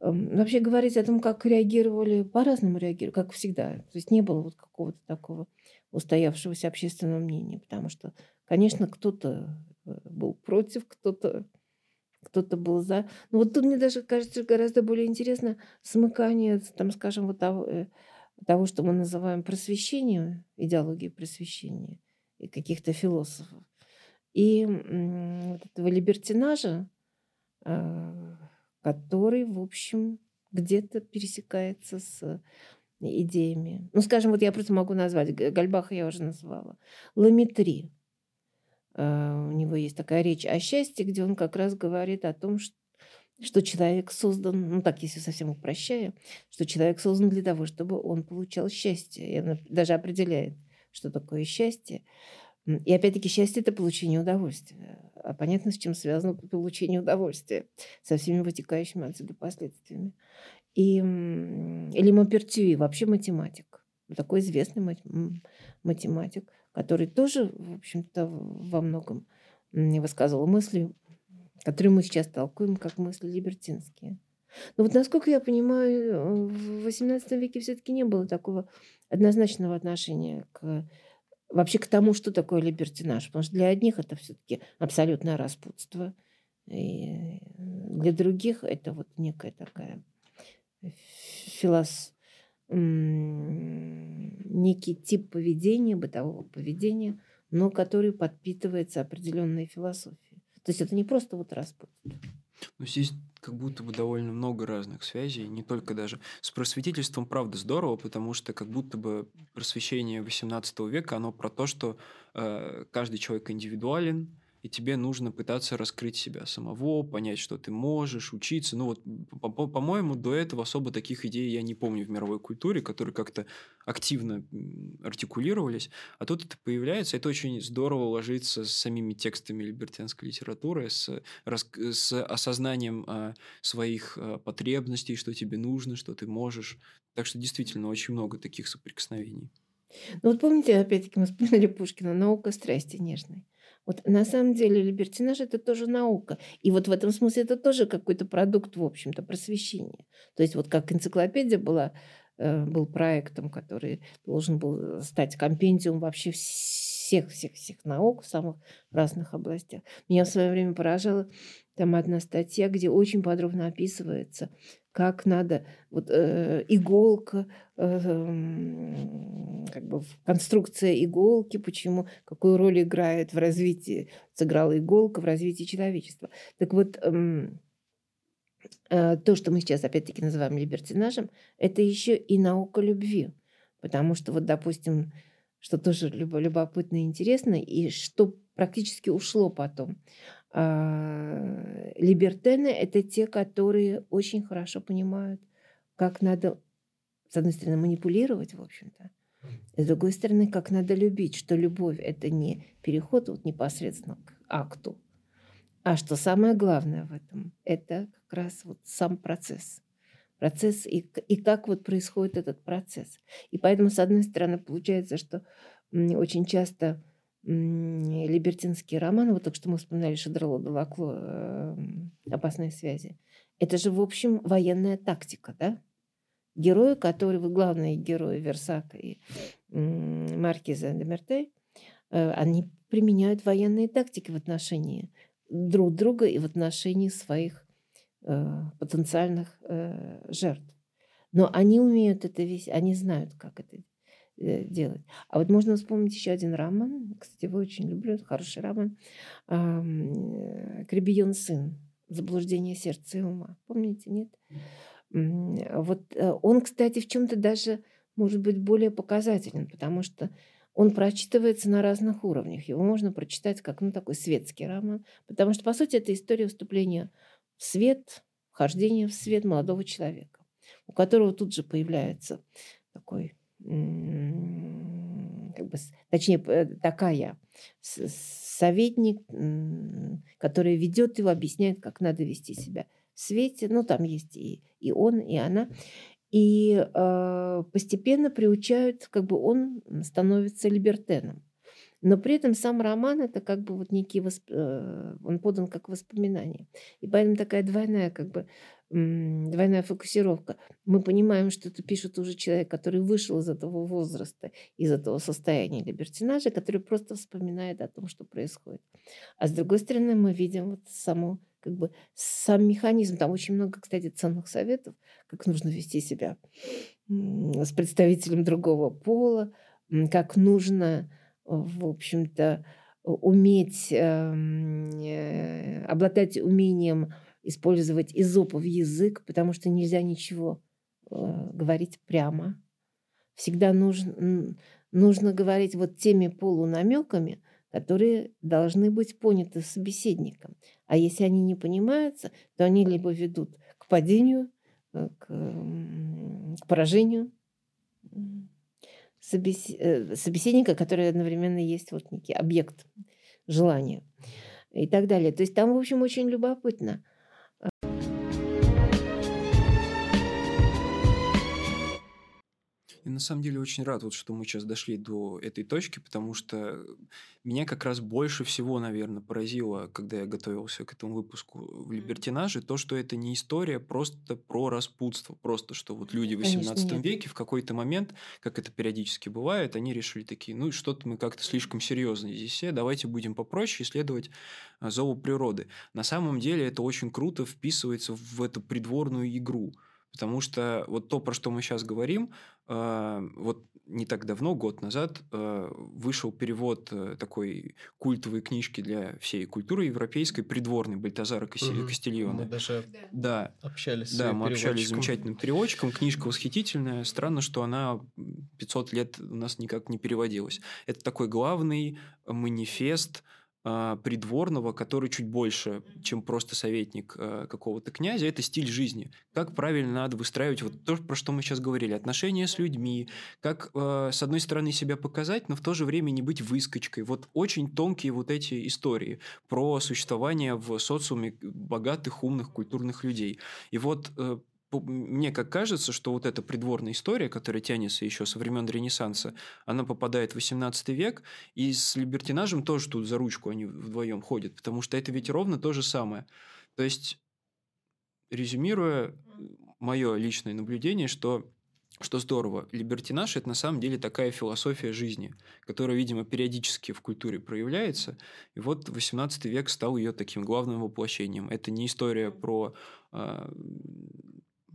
вообще говорить о том, как реагировали, по-разному реагировали, как всегда. То есть не было вот какого-то такого устоявшегося общественного мнения, потому что, конечно, кто-то э, был против, кто-то кто-то был за. Но вот тут мне даже кажется гораздо более интересно смыкание, там, скажем, вот того, э, того что мы называем просвещением, идеологией просвещения и каких-то философов. И вот этого либертинажа, э, который, в общем, где-то пересекается с идеями. Ну, скажем, вот я просто могу назвать, Гальбаха я уже назвала. Ламетри. А, у него есть такая речь о счастье, где он как раз говорит о том, что человек создан, ну так, если совсем упрощая, что человек создан для того, чтобы он получал счастье. И он даже определяет, что такое счастье. И опять-таки счастье – это получение удовольствия. А понятно, с чем связано получение удовольствия, со всеми вытекающими отсюда последствиями. И или Мопертюи, вообще математик, такой известный математик, который тоже, в общем-то, во многом высказывал мысли, которые мы сейчас толкуем как мысли либертинские. Но вот насколько я понимаю, в XVIII веке все-таки не было такого однозначного отношения к вообще к тому, что такое либертинаж. Потому что для одних это все-таки абсолютное распутство. И для других это вот некая такая филос... некий тип поведения, бытового поведения, но который подпитывается определенной философией. То есть это не просто вот распутство. Ну, здесь как будто бы довольно много разных связей, не только даже с просветительством, правда, здорово, потому что как будто бы просвещение XVIII века, оно про то, что э, каждый человек индивидуален, и тебе нужно пытаться раскрыть себя самого, понять, что ты можешь, учиться. Ну вот, по-моему, до этого особо таких идей я не помню в мировой культуре, которые как-то активно артикулировались. А тут это появляется, это очень здорово ложится с самими текстами либертянской литературы, с, с осознанием а, своих а, потребностей, что тебе нужно, что ты можешь. Так что действительно очень много таких соприкосновений. Ну вот помните, опять-таки мы вспомнили Пушкина «Наука страсти нежной». Вот на самом деле либертинаж – это тоже наука. И вот в этом смысле это тоже какой-то продукт, в общем-то, просвещения. То есть вот как энциклопедия была, э, был проектом, который должен был стать компендиум вообще всех-всех-всех наук в самых разных областях. Меня в свое время поражала там одна статья, где очень подробно описывается, как надо вот э, иголка, э, как бы конструкция иголки, почему, какую роль играет в развитии, сыграла иголка в развитии человечества. Так вот, э, э, то, что мы сейчас опять-таки называем либертинажем, это еще и наука любви. Потому что вот, допустим, что тоже любопытно и интересно, и что практически ушло потом – либертены – это те, которые очень хорошо понимают, как надо, с одной стороны, манипулировать, в общем-то, с другой стороны, как надо любить, что любовь – это не переход вот непосредственно к акту, а что самое главное в этом – это как раз вот сам процесс. Процесс и, и как вот происходит этот процесс. И поэтому, с одной стороны, получается, что очень часто либертинский роман, вот только что мы вспоминали Шадрало Далакло эм, «Опасные связи», это же, в общем, военная тактика, да? Герои, которые, главные герои Версака и Маркиза де Мертей, э, они применяют военные тактики в отношении друг друга и в отношении своих э, потенциальных э, жертв. Но они умеют это весь, они знают, как это делать. А вот можно вспомнить еще один роман. Кстати, его очень люблю. Хороший роман. Э, Кребион сын. Заблуждение сердца и ума. Помните, нет? Вот э, он, кстати, в чем-то даже может быть более показателен, потому что он прочитывается на разных уровнях. Его можно прочитать как ну, такой светский роман, потому что, по сути, это история вступления в свет, вхождения в свет молодого человека, у которого тут же появляется такой как бы, точнее, такая советник, которая ведет его, объясняет, как надо вести себя в свете. Ну, там есть и, и он, и она. И э, постепенно приучают, как бы он становится либертеном. Но при этом сам роман это как бы вот некий восп... Э, он подан как воспоминание. И поэтому такая двойная как бы двойная фокусировка. Мы понимаем, что это пишет уже человек, который вышел из этого возраста, из этого состояния либертинажа, который просто вспоминает о том, что происходит. А с другой стороны, мы видим вот само, как бы, сам механизм. Там очень много, кстати, ценных советов, как нужно вести себя с представителем другого пола, как нужно, в общем-то, уметь, эм, э, обладать умением использовать изопов язык, потому что нельзя ничего э, говорить прямо. Всегда нужно, нужно говорить вот теми полунамеками, которые должны быть поняты собеседником. А если они не понимаются, то они либо ведут к падению, э, к, к поражению. Э, собеседника, который одновременно есть вот некий объект желания и так далее. То есть там, в общем, очень любопытно – на самом деле очень рад, вот, что мы сейчас дошли до этой точки, потому что меня как раз больше всего, наверное, поразило, когда я готовился к этому выпуску в Либертинаже, то, что это не история просто про распутство, просто что вот люди в 18 веке в какой-то момент, как это периодически бывает, они решили такие, ну что-то мы как-то слишком серьезно здесь все, давайте будем попроще исследовать а, зову природы. На самом деле это очень круто вписывается в эту придворную игру. Потому что вот то, про что мы сейчас говорим, э, вот не так давно, год назад, э, вышел перевод э, такой культовой книжки для всей культуры европейской, придворный Бальтазара угу. Кастильона. Мы даже да. общались Да, мы общались с замечательным переводчиком. Книжка восхитительная. Странно, что она 500 лет у нас никак не переводилась. Это такой главный манифест – придворного, который чуть больше, чем просто советник а, какого-то князя, это стиль жизни. Как правильно надо выстраивать вот то, про что мы сейчас говорили, отношения с людьми, как а, с одной стороны себя показать, но в то же время не быть выскочкой. Вот очень тонкие вот эти истории про существование в социуме богатых, умных, культурных людей. И вот э, мне как кажется, что вот эта придворная история, которая тянется еще со времен Ренессанса, она попадает в 18 век, и с либертинажем тоже тут за ручку они вдвоем ходят, потому что это ведь ровно то же самое. То есть, резюмируя, мое личное наблюдение, что что здорово. Либертинаж – это на самом деле такая философия жизни, которая, видимо, периодически в культуре проявляется. И вот XVIII век стал ее таким главным воплощением. Это не история про э,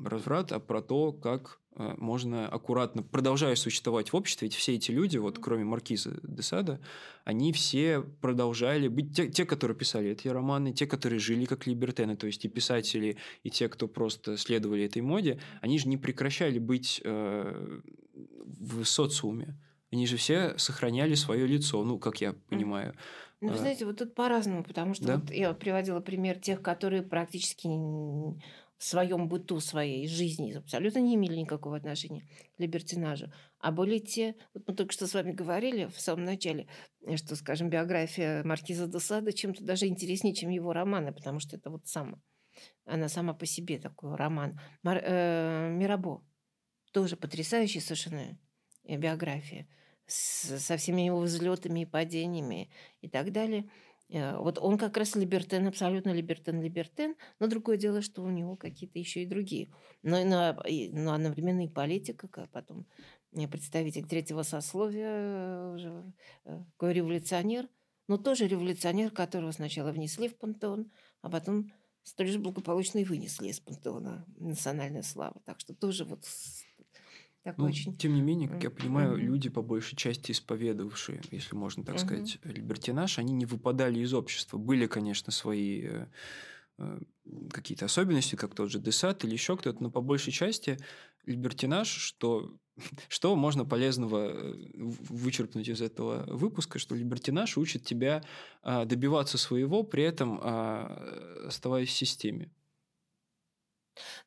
разврат, а про то, как э, можно аккуратно, продолжая существовать в обществе, ведь все эти люди, вот кроме Маркиза де Сада, они все продолжали быть, те, те, которые писали эти романы, те, которые жили как либертены, то есть и писатели, и те, кто просто следовали этой моде, они же не прекращали быть э, в социуме. Они же все сохраняли свое лицо, ну, как я понимаю. Ну, вы э, знаете, вот тут по-разному, потому что да? вот я приводила пример тех, которые практически своем быту, своей жизни абсолютно не имели никакого отношения к либертинажу. А были те, вот мы только что с вами говорили в самом начале, что, скажем, биография Маркиза де чем-то даже интереснее, чем его романы, потому что это вот сам, она сама по себе такой роман. Мар, э, Мирабо, тоже потрясающая совершенно биография, с, со всеми его взлетами и падениями и так далее – Э, вот он как раз либертен, абсолютно либертен-либертен, но другое дело, что у него какие-то еще и другие. Но, но, но одновременно и политика, как потом э, представитель третьего сословия, э, уже, такой революционер, но тоже революционер, которого сначала внесли в пантеон, а потом столь же благополучно и вынесли из пантеона национальной славы. Так что тоже вот так ну, очень... Тем не менее, как я понимаю, mm-hmm. люди, по большей части исповедовавшие, если можно так mm-hmm. сказать, либертинаж, они не выпадали из общества. Были, конечно, свои э, э, какие-то особенности, как тот же Десат или еще кто-то, но по большей части либертинаж, что, что можно полезного э, вычерпнуть из этого выпуска, что либертинаж учит тебя э, добиваться своего, при этом э, оставаясь в системе.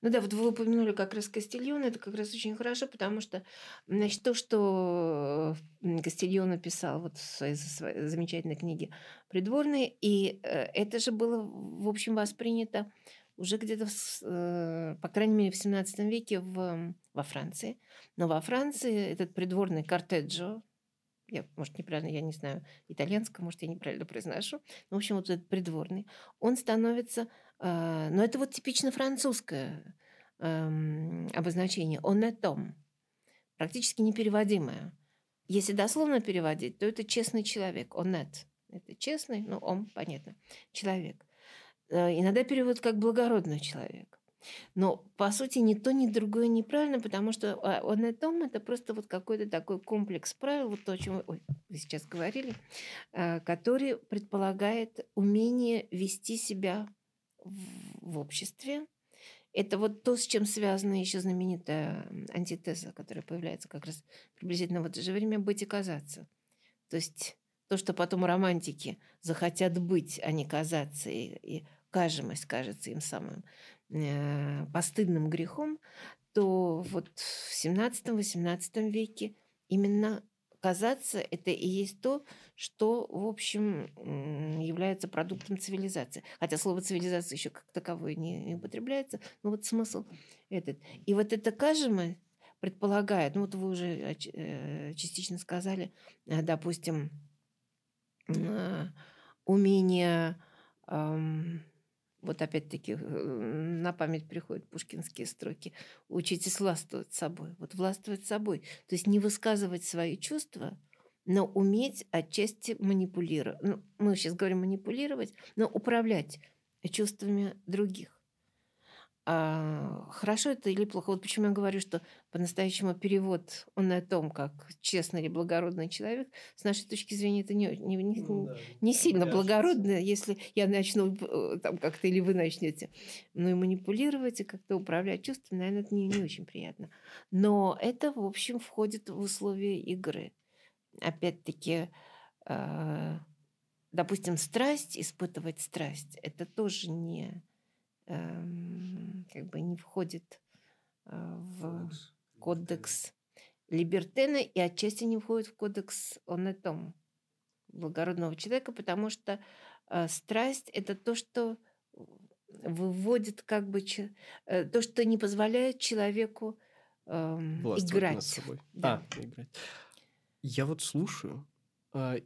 Ну да, вот вы упомянули как раз Кастильон, это как раз очень хорошо, потому что, значит, то, что Кастильон написал вот в своей, своей замечательной книге «Придворные», и э, это же было, в общем, воспринято уже где-то, э, по крайней мере, в 17 веке в, во Франции. Но во Франции этот придворный кортеджо, я, может, неправильно, я не знаю итальянского, может, я неправильно произношу, но, в общем, вот этот придворный, он становится но это вот типично французское эм, обозначение «он est том», практически непереводимое. Если дословно переводить, то это честный человек, он нет. Это честный, ну, он, понятно, человек. Э, иногда переводят как благородный человек. Но, по сути, ни то, ни другое неправильно, потому что а, он и том это просто вот какой-то такой комплекс правил, вот то, о чем вы, вы сейчас говорили, а, который предполагает умение вести себя в обществе. Это вот то, с чем связана еще знаменитая антитеза, которая появляется как раз приблизительно в это же время «быть и казаться». То есть то, что потом романтики захотят быть, а не казаться, и, и кажемость кажется им самым э, постыдным грехом, то вот в 17-18 веке именно казаться это и есть то, что, в общем, является продуктом цивилизации. Хотя слово цивилизация еще как таковое не, употребляется, но вот смысл этот. И вот это кажемое предполагает, ну вот вы уже э, частично сказали, э, допустим, э, умение вот опять-таки э, на память приходят пушкинские строки. Учитесь властвовать собой. Вот властвовать собой. То есть не высказывать свои чувства, но уметь отчасти манипулировать. Ну, мы сейчас говорим манипулировать, но управлять чувствами других. А хорошо это или плохо? Вот почему я говорю, что по-настоящему перевод, он о том, как честный или благородный человек, с нашей точки зрения, это не, не, не, ну, да. не сильно благородно, если я начну э, там как-то или вы начнете ну и манипулировать, и как-то управлять чувствами, наверное, это не, не очень приятно. Но это, в общем, входит в условия игры. Опять-таки, э, допустим, страсть, испытывать страсть, это тоже не как бы не входит э, в кодекс Либертена и отчасти не входит в кодекс Онетом благородного человека, потому что э, страсть – это то, что выводит как бы э, то, что не позволяет человеку э, играть. Над собой. Да. А, играть. Я вот слушаю,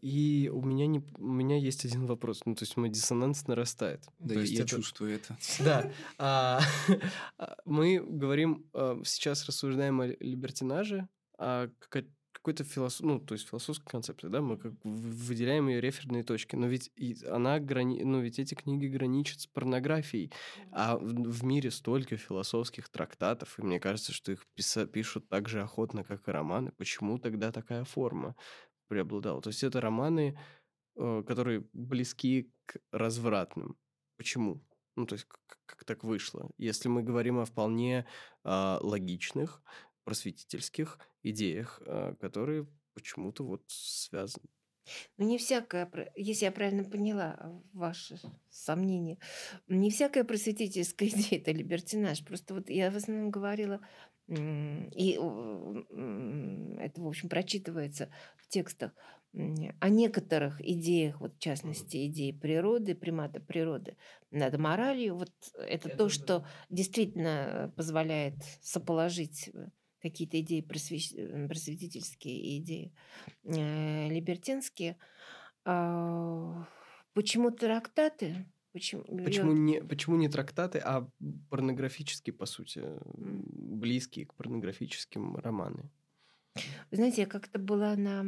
и у меня, не, у меня есть один вопрос. Ну, то есть мой диссонанс нарастает. Да, то есть я это... чувствую это. Да. А, мы говорим, а, сейчас рассуждаем о либертинаже, а какой-то философ... ну, то есть философской концепции, да, мы как выделяем ее реферные точки, но ведь и она грани... ну, ведь эти книги граничат с порнографией, а в, в мире столько философских трактатов, и мне кажется, что их писа... пишут так же охотно, как и романы. Почему тогда такая форма преобладала? То есть это романы, э, которые близки к развратным. Почему? Ну, то есть, как, как так вышло? Если мы говорим о вполне э, логичных, просветительских идеях, э, которые почему-то вот связаны. Ну, не всякое, если я правильно поняла ваши сомнения, не всякая просветительская идея – это либертинаж. Просто вот я в основном говорила, и это, в общем, прочитывается в текстах, о некоторых идеях, вот в частности, идеи природы, примата природы над моралью. Вот это, это то, что действительно позволяет соположить какие-то идеи просветительские идеи э, либертинские. А, почему трактаты? Почему, почему, не, почему не трактаты, а порнографические, по сути, близкие к порнографическим романы? Вы знаете, я как-то была на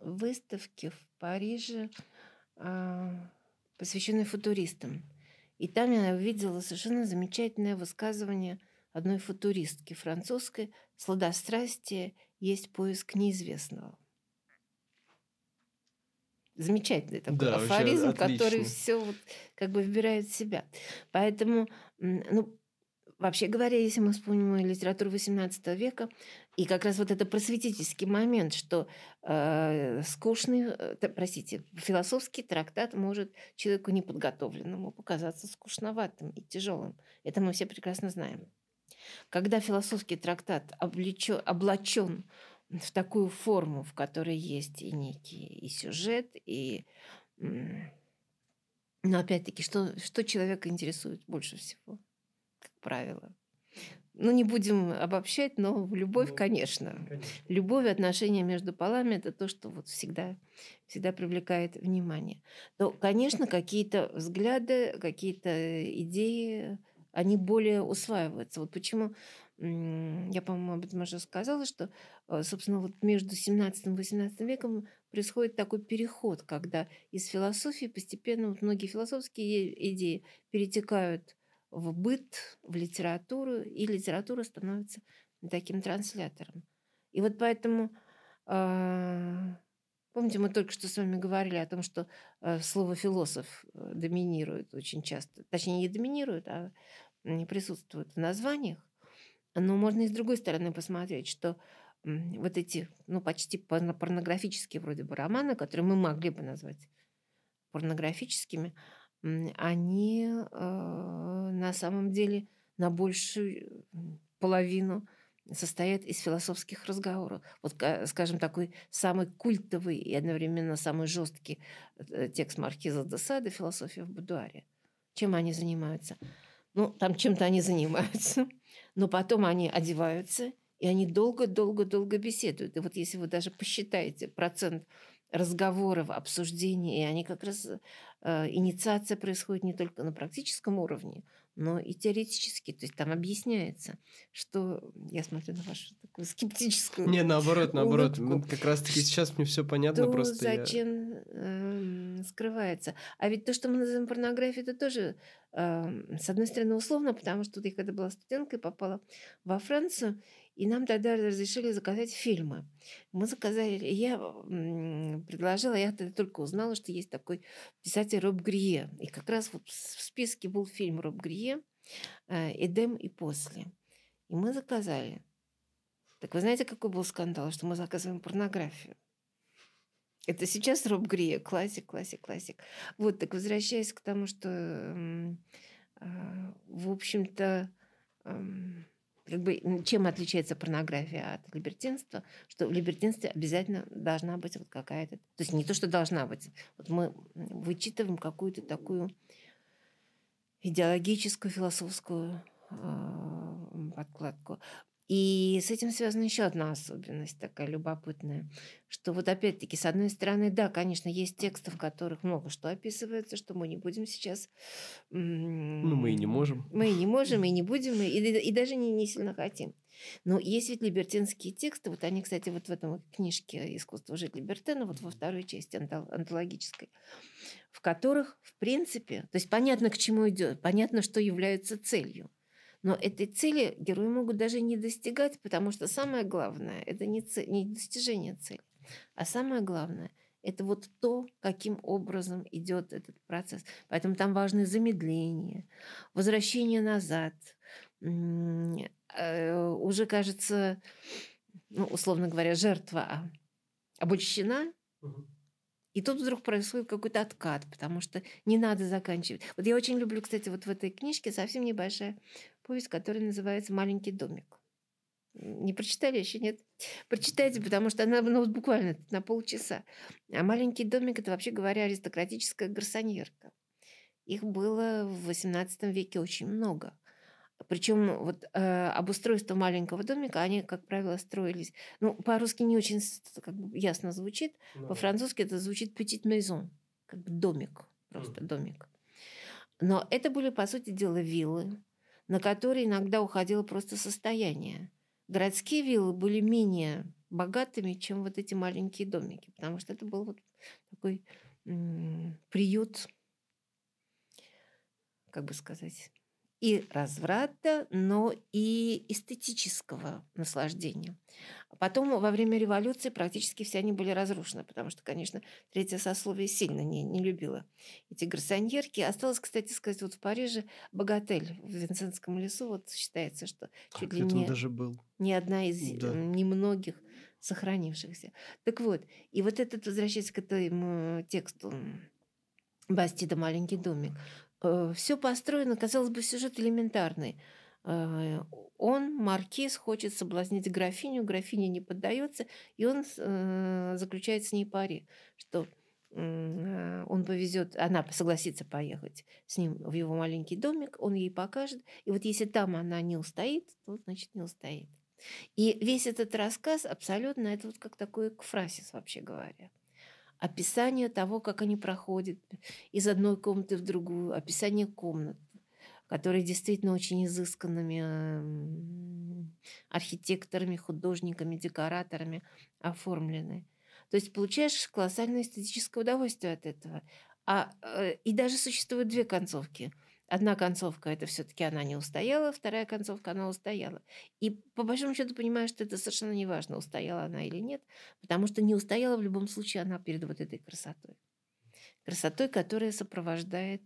выставке в Париже, а, посвященной футуристам. И там я увидела совершенно замечательное высказывание – одной футуристки французской «Сладострастие есть поиск неизвестного». Замечательный такой да, афоризм, который все вот как бы выбирает в себя. Поэтому, ну, вообще говоря, если мы вспомним литературу XVIII века, и как раз вот это просветительский момент, что э, скучный, э, простите, философский трактат может человеку неподготовленному показаться скучноватым и тяжелым. Это мы все прекрасно знаем. Когда философский трактат облечен, облачен в такую форму, в которой есть и некий и сюжет, и... Но опять-таки, что, что человека интересует больше всего, как правило? Ну, не будем обобщать, но любовь, ну, конечно. конечно. Любовь, отношения между полами – это то, что вот всегда, всегда привлекает внимание. То, конечно, какие-то взгляды, какие-то идеи они более усваиваются. Вот почему, я, по-моему, об этом уже сказала, что, э, собственно, вот между 17 и 18 веком происходит такой переход, когда из философии постепенно вот многие философские идеи перетекают в быт, в литературу, и литература становится таким транслятором. И вот поэтому а, Помните, мы только что с вами говорили о том, что э, слово философ э, доминирует очень часто. Точнее, не доминирует, а не присутствует в названиях. Но можно и с другой стороны посмотреть, что вот эти, ну, почти порнографические вроде бы романы, которые мы могли бы назвать порнографическими, они э, на самом деле на большую половину состоят из философских разговоров. Вот, скажем, такой самый культовый и одновременно самый жесткий э, текст Маркиза де Сада «Философия в будуаре». Чем они занимаются? Ну, там чем-то они занимаются, но потом они одеваются, и они долго-долго-долго беседуют. И вот если вы даже посчитаете процент разговоров, обсуждений, и они как раз э, инициация происходит не только на практическом уровне, но и теоретически. То есть там объясняется, что я смотрю на вашу такую скептическую. Не, наоборот, наоборот. Улыбку, как раз-таки сейчас мне все понятно, то просто. Зачем я... э, скрывается? А ведь то, что мы называем порнографией, это тоже, э, с одной стороны, условно, потому что вот я когда была студенткой, попала во Францию, и нам тогда разрешили заказать фильмы. Мы заказали, я предложила, я тогда только узнала, что есть такой писатель Роб Грие. И как раз вот в списке был фильм Роб Грие э, «Эдем и после». И мы заказали. Так вы знаете, какой был скандал, что мы заказываем порнографию? Это сейчас Роб Грия, классик, классик, классик. Вот, так возвращаясь к тому, что, э, в общем-то, как бы, чем отличается порнография от либертинства, что в либертинстве обязательно должна быть вот какая-то... То есть не то, что должна быть. Вот мы вычитываем какую-то такую идеологическую, философскую э, подкладку. И с этим связана еще одна особенность такая любопытная, что вот опять-таки, с одной стороны, да, конечно, есть тексты, в которых много что описывается, что мы не будем сейчас... Ну, мы и не можем. Мы и не можем, и не будем, и, и, даже не, не сильно хотим. Но есть ведь либертинские тексты, вот они, кстати, вот в этом книжке «Искусство жить либертена», вот во второй части антологической, в которых, в принципе, то есть понятно, к чему идет, понятно, что является целью. Но этой цели герои могут даже не достигать, потому что самое главное – это не, цель, не достижение цели, а самое главное – это вот то, каким образом идет этот процесс. Поэтому там важны замедление, возвращение назад. Э, уже, кажется, ну, условно говоря, жертва обольщена, угу. И тут вдруг происходит какой-то откат, потому что не надо заканчивать. Вот я очень люблю, кстати, вот в этой книжке совсем небольшая повесть, которая называется «Маленький домик». Не прочитали еще, нет? Прочитайте, потому что она ну, буквально на полчаса. А «Маленький домик» – это, вообще говоря, аристократическая гарсоньерка. Их было в XVIII веке очень много. Причем вот э, обустройство маленького домика, они, как правило, строились. Ну, по-русски не очень как бы, ясно звучит. Да. По-французски это звучит petit maison, как бы домик, просто mm. домик. Но это были, по сути дела, виллы, на которые иногда уходило просто состояние. Городские виллы были менее богатыми, чем вот эти маленькие домики, потому что это был вот такой м- приют, как бы сказать, и разврата, но и эстетического наслаждения. Потом во время революции практически все они были разрушены, потому что, конечно, третье сословие сильно не, не любило эти гарсоньерки. Осталось, кстати сказать, вот в Париже богатель в Винсентском лесу, вот считается, что чуть ли не, даже был. не одна из да. немногих сохранившихся. Так вот, и вот этот, возвращаясь к этому тексту Бастида «Маленький домик», все построено, казалось бы, сюжет элементарный. Э, он, маркиз, хочет соблазнить графиню, графиня не поддается, и он э, заключает с ней пари, что он повезет, она согласится поехать с ним в его маленький домик, он ей покажет, и вот если там она не устоит, то значит не устоит. И весь этот рассказ абсолютно это вот как такой кфрасис, вообще говоря описание того, как они проходят из одной комнаты в другую, описание комнат, которые действительно очень изысканными архитекторами, художниками, декораторами оформлены. То есть получаешь колоссальное эстетическое удовольствие от этого. А, э, и даже существуют две концовки – Одна концовка это все-таки она не устояла, вторая концовка она устояла. И по большому счету понимаю, что это совершенно не важно, устояла она или нет, потому что не устояла в любом случае она перед вот этой красотой. Красотой, которая сопровождает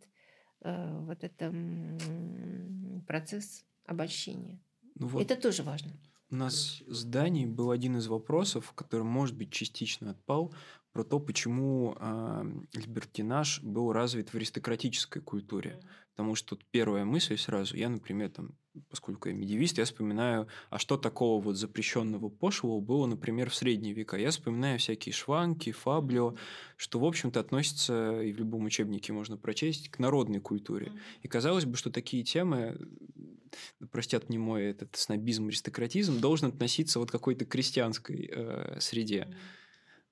э, вот этот процесс обольщения. Ну вот это тоже важно. У нас с Даней был один из вопросов, который, может быть, частично отпал, про то, почему э, либертинаж был развит в аристократической культуре. Потому что тут первая мысль сразу, я, например, там, поскольку я медиевист, я вспоминаю, а что такого вот запрещенного пошлого было, например, в средние века. Я вспоминаю всякие шванки, фаблио, что, в общем-то, относится, и в любом учебнике можно прочесть, к народной культуре. И казалось бы, что такие темы, простят мне мой этот снобизм, аристократизм, должен относиться вот к какой-то крестьянской э, среде. Mm-hmm.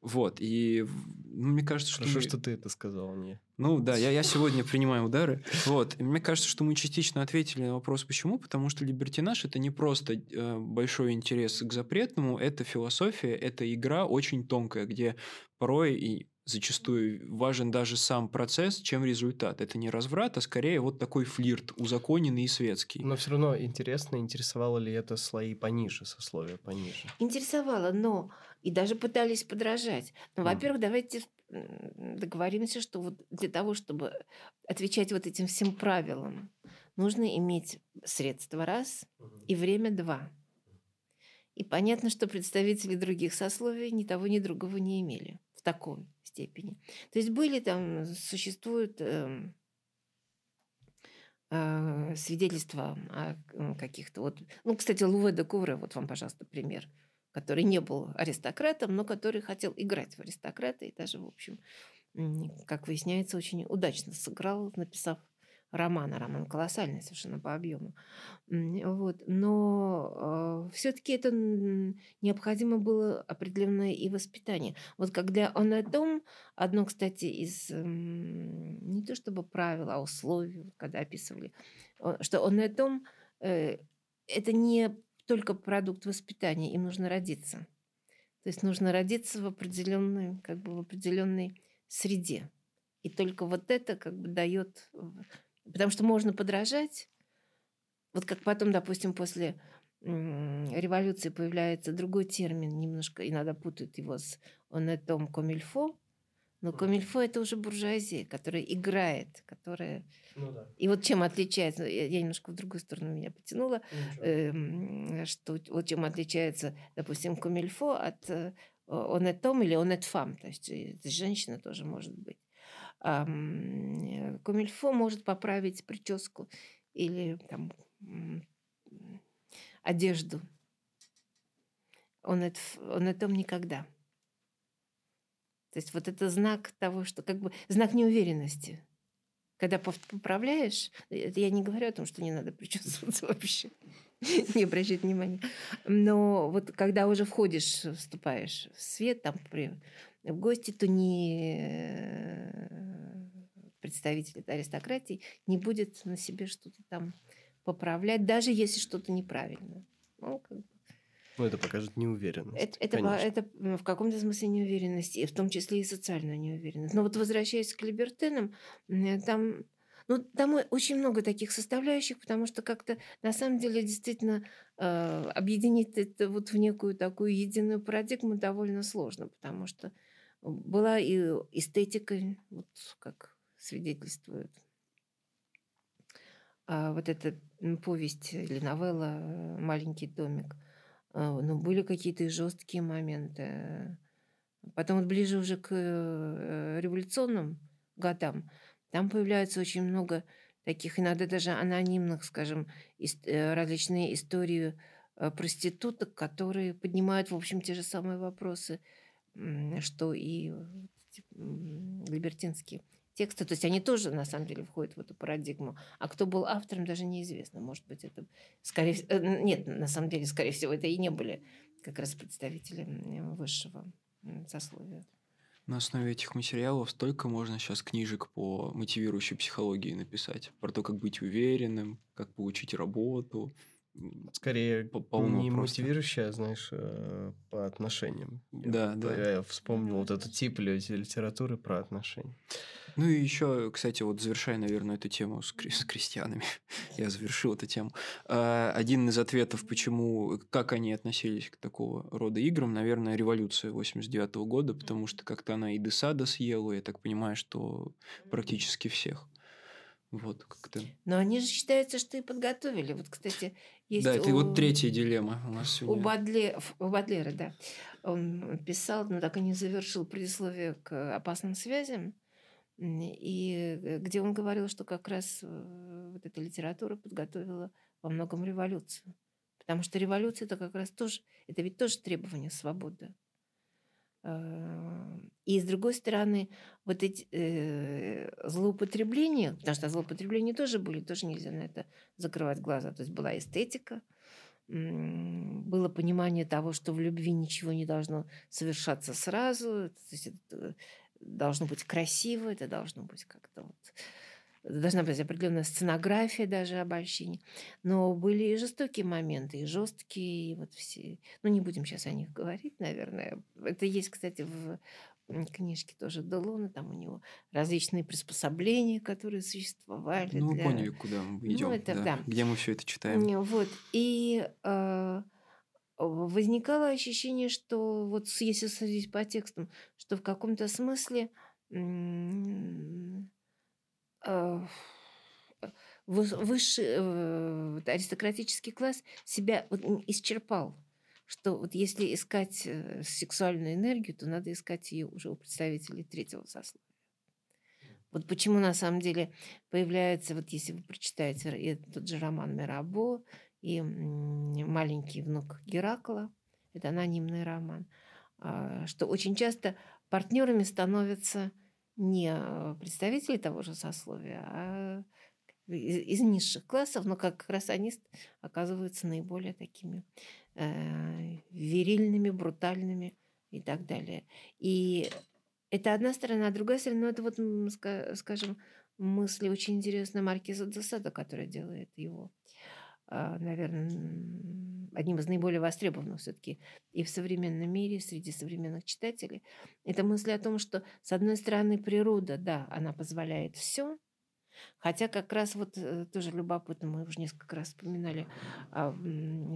Вот, и ну, мне кажется, что... Хорошо, мы... что ты это сказал мне. Ну да, я, я сегодня принимаю удары. Вот, и мне кажется, что мы частично ответили на вопрос, почему. Потому что либертинаж – это не просто э, большой интерес к запретному, это философия, это игра очень тонкая, где порой и зачастую важен даже сам процесс, чем результат. Это не разврат, а скорее вот такой флирт, узаконенный и светский. Но все равно интересно, интересовало ли это слои пониже, сословия пониже? Интересовало, но и даже пытались подражать. Ну, mm. во-первых, давайте договоримся, что вот для того, чтобы отвечать вот этим всем правилам, нужно иметь средства раз и время два. И понятно, что представители других сословий ни того, ни другого не имели в такой степени. То есть были там, существуют э, э, свидетельства о каких-то вот... Ну, кстати, Луве де Кувре, вот вам, пожалуйста, пример, который не был аристократом, но который хотел играть в аристократа и даже, в общем, как выясняется, очень удачно сыграл, написав романа. Роман колоссальный совершенно по объему. Вот. Но э, все-таки это необходимо было определенное и воспитание. Вот когда он о том, одно, кстати, из э, не то чтобы правил, а условий, когда описывали, что он о том, э, это не только продукт воспитания, им нужно родиться. То есть нужно родиться в определенной, как бы в определенной среде. И только вот это как бы дает... Потому что можно подражать. Вот как потом, допустим, после революции появляется другой термин, немножко иногда путают его с «онетом комильфо», но комильфо это уже буржуазия, которая играет, которая... Ну, да. И вот чем отличается, я немножко в другую сторону меня потянула, э, что вот чем отличается, допустим, комильфо от э, онетом или онетфам, то есть э, женщина тоже может быть. А, комильфо может поправить прическу или там одежду. Он, это, он этом никогда. То есть вот это знак того, что как бы знак неуверенности. Когда поправляешь, это я не говорю о том, что не надо причесываться вообще, не обращать внимания. Но вот когда уже входишь, вступаешь в свет, там при, в гости, то не э, представитель аристократии не будет на себе что-то там поправлять, даже если что-то неправильно. Ну, как бы ну, это покажет неуверенность. Это, это, это в каком-то смысле неуверенность, и в том числе и социальную неуверенность. Но вот возвращаясь к либертенам, там, ну, там очень много таких составляющих, потому что как-то на самом деле действительно э, объединить это вот в некую такую единую парадигму довольно сложно, потому что была и эстетика, вот как свидетельствует а вот эта повесть или новелла «Маленький домик», а, ну, были какие-то жесткие моменты. Потом вот ближе уже к э, революционным годам, там появляется очень много таких, иногда даже анонимных, скажем, э, различные истории э, проституток, которые поднимают, в общем, те же самые вопросы, что и либертинские текста. То есть они тоже, на самом деле, входят в эту парадигму. А кто был автором, даже неизвестно. Может быть, это... Скорее... Э, нет, на самом деле, скорее всего, это и не были как раз представители высшего сословия. На основе этих материалов столько можно сейчас книжек по мотивирующей психологии написать. Про то, как быть уверенным, как получить работу, Скорее, не мотивирующая, а, знаешь, э, по отношениям. Да, я, да. Я вспомнил вот этот тип литературы про отношения. Ну и еще, кстати, вот завершая, наверное, эту тему с, с крестьянами, я завершил эту тему. А, один из ответов, почему, как они относились к такого рода играм, наверное, революция 89 -го года, потому что как-то она и Десада съела, я так понимаю, что практически всех. Вот как-то. Но они же считаются, что и подготовили. Вот, кстати, есть... Да, это у... вот третья дилемма у нас сегодня. У, Бадле... у Бадлера, да. Он писал, но так и не завершил предисловие к опасным связям. И э, где он говорил, что как раз э, вот эта литература подготовила во многом революцию. Потому что революция это как раз тоже, это ведь тоже требование свободы. Э, и с другой стороны, вот эти э, злоупотребления, потому что злоупотребления тоже были, тоже нельзя на это закрывать глаза. То есть была эстетика, было понимание того, что в любви ничего не должно совершаться сразу. То есть это должно быть красиво, это должно быть как-то вот должна быть определенная сценография даже обольщения. Но были и жестокие моменты, и жесткие, и вот все. Ну, не будем сейчас о них говорить, наверное. Это есть, кстати, в книжке тоже Делона, там у него различные приспособления, которые существовали. Ну, для... поняли, куда мы идем, ну, это, да. Да. где мы все это читаем. Вот. И э, возникало ощущение, что вот если судить по текстам, что в каком-то смысле э, высший э, аристократический класс себя вот исчерпал. Что вот если искать э, сексуальную энергию, то надо искать ее уже у представителей третьего сословия. Вот почему на самом деле появляется, вот если вы прочитаете тот же роман Мирабо и маленький внук Геракла, это анонимный роман, а, что очень часто партнерами становятся не представители того же сословия, а из, из низших классов, но как раз они оказываются наиболее такими э, верильными, брутальными и так далее. И это одна сторона, а другая сторона, это вот, скажем, мысли очень интересной Маркиза Десада, которая делает его, а, наверное, одним из наиболее востребованных все-таки и в современном мире, среди современных читателей. Это мысли о том, что, с одной стороны, природа, да, она позволяет все, Хотя как раз вот э, тоже любопытно, мы уже несколько раз вспоминали о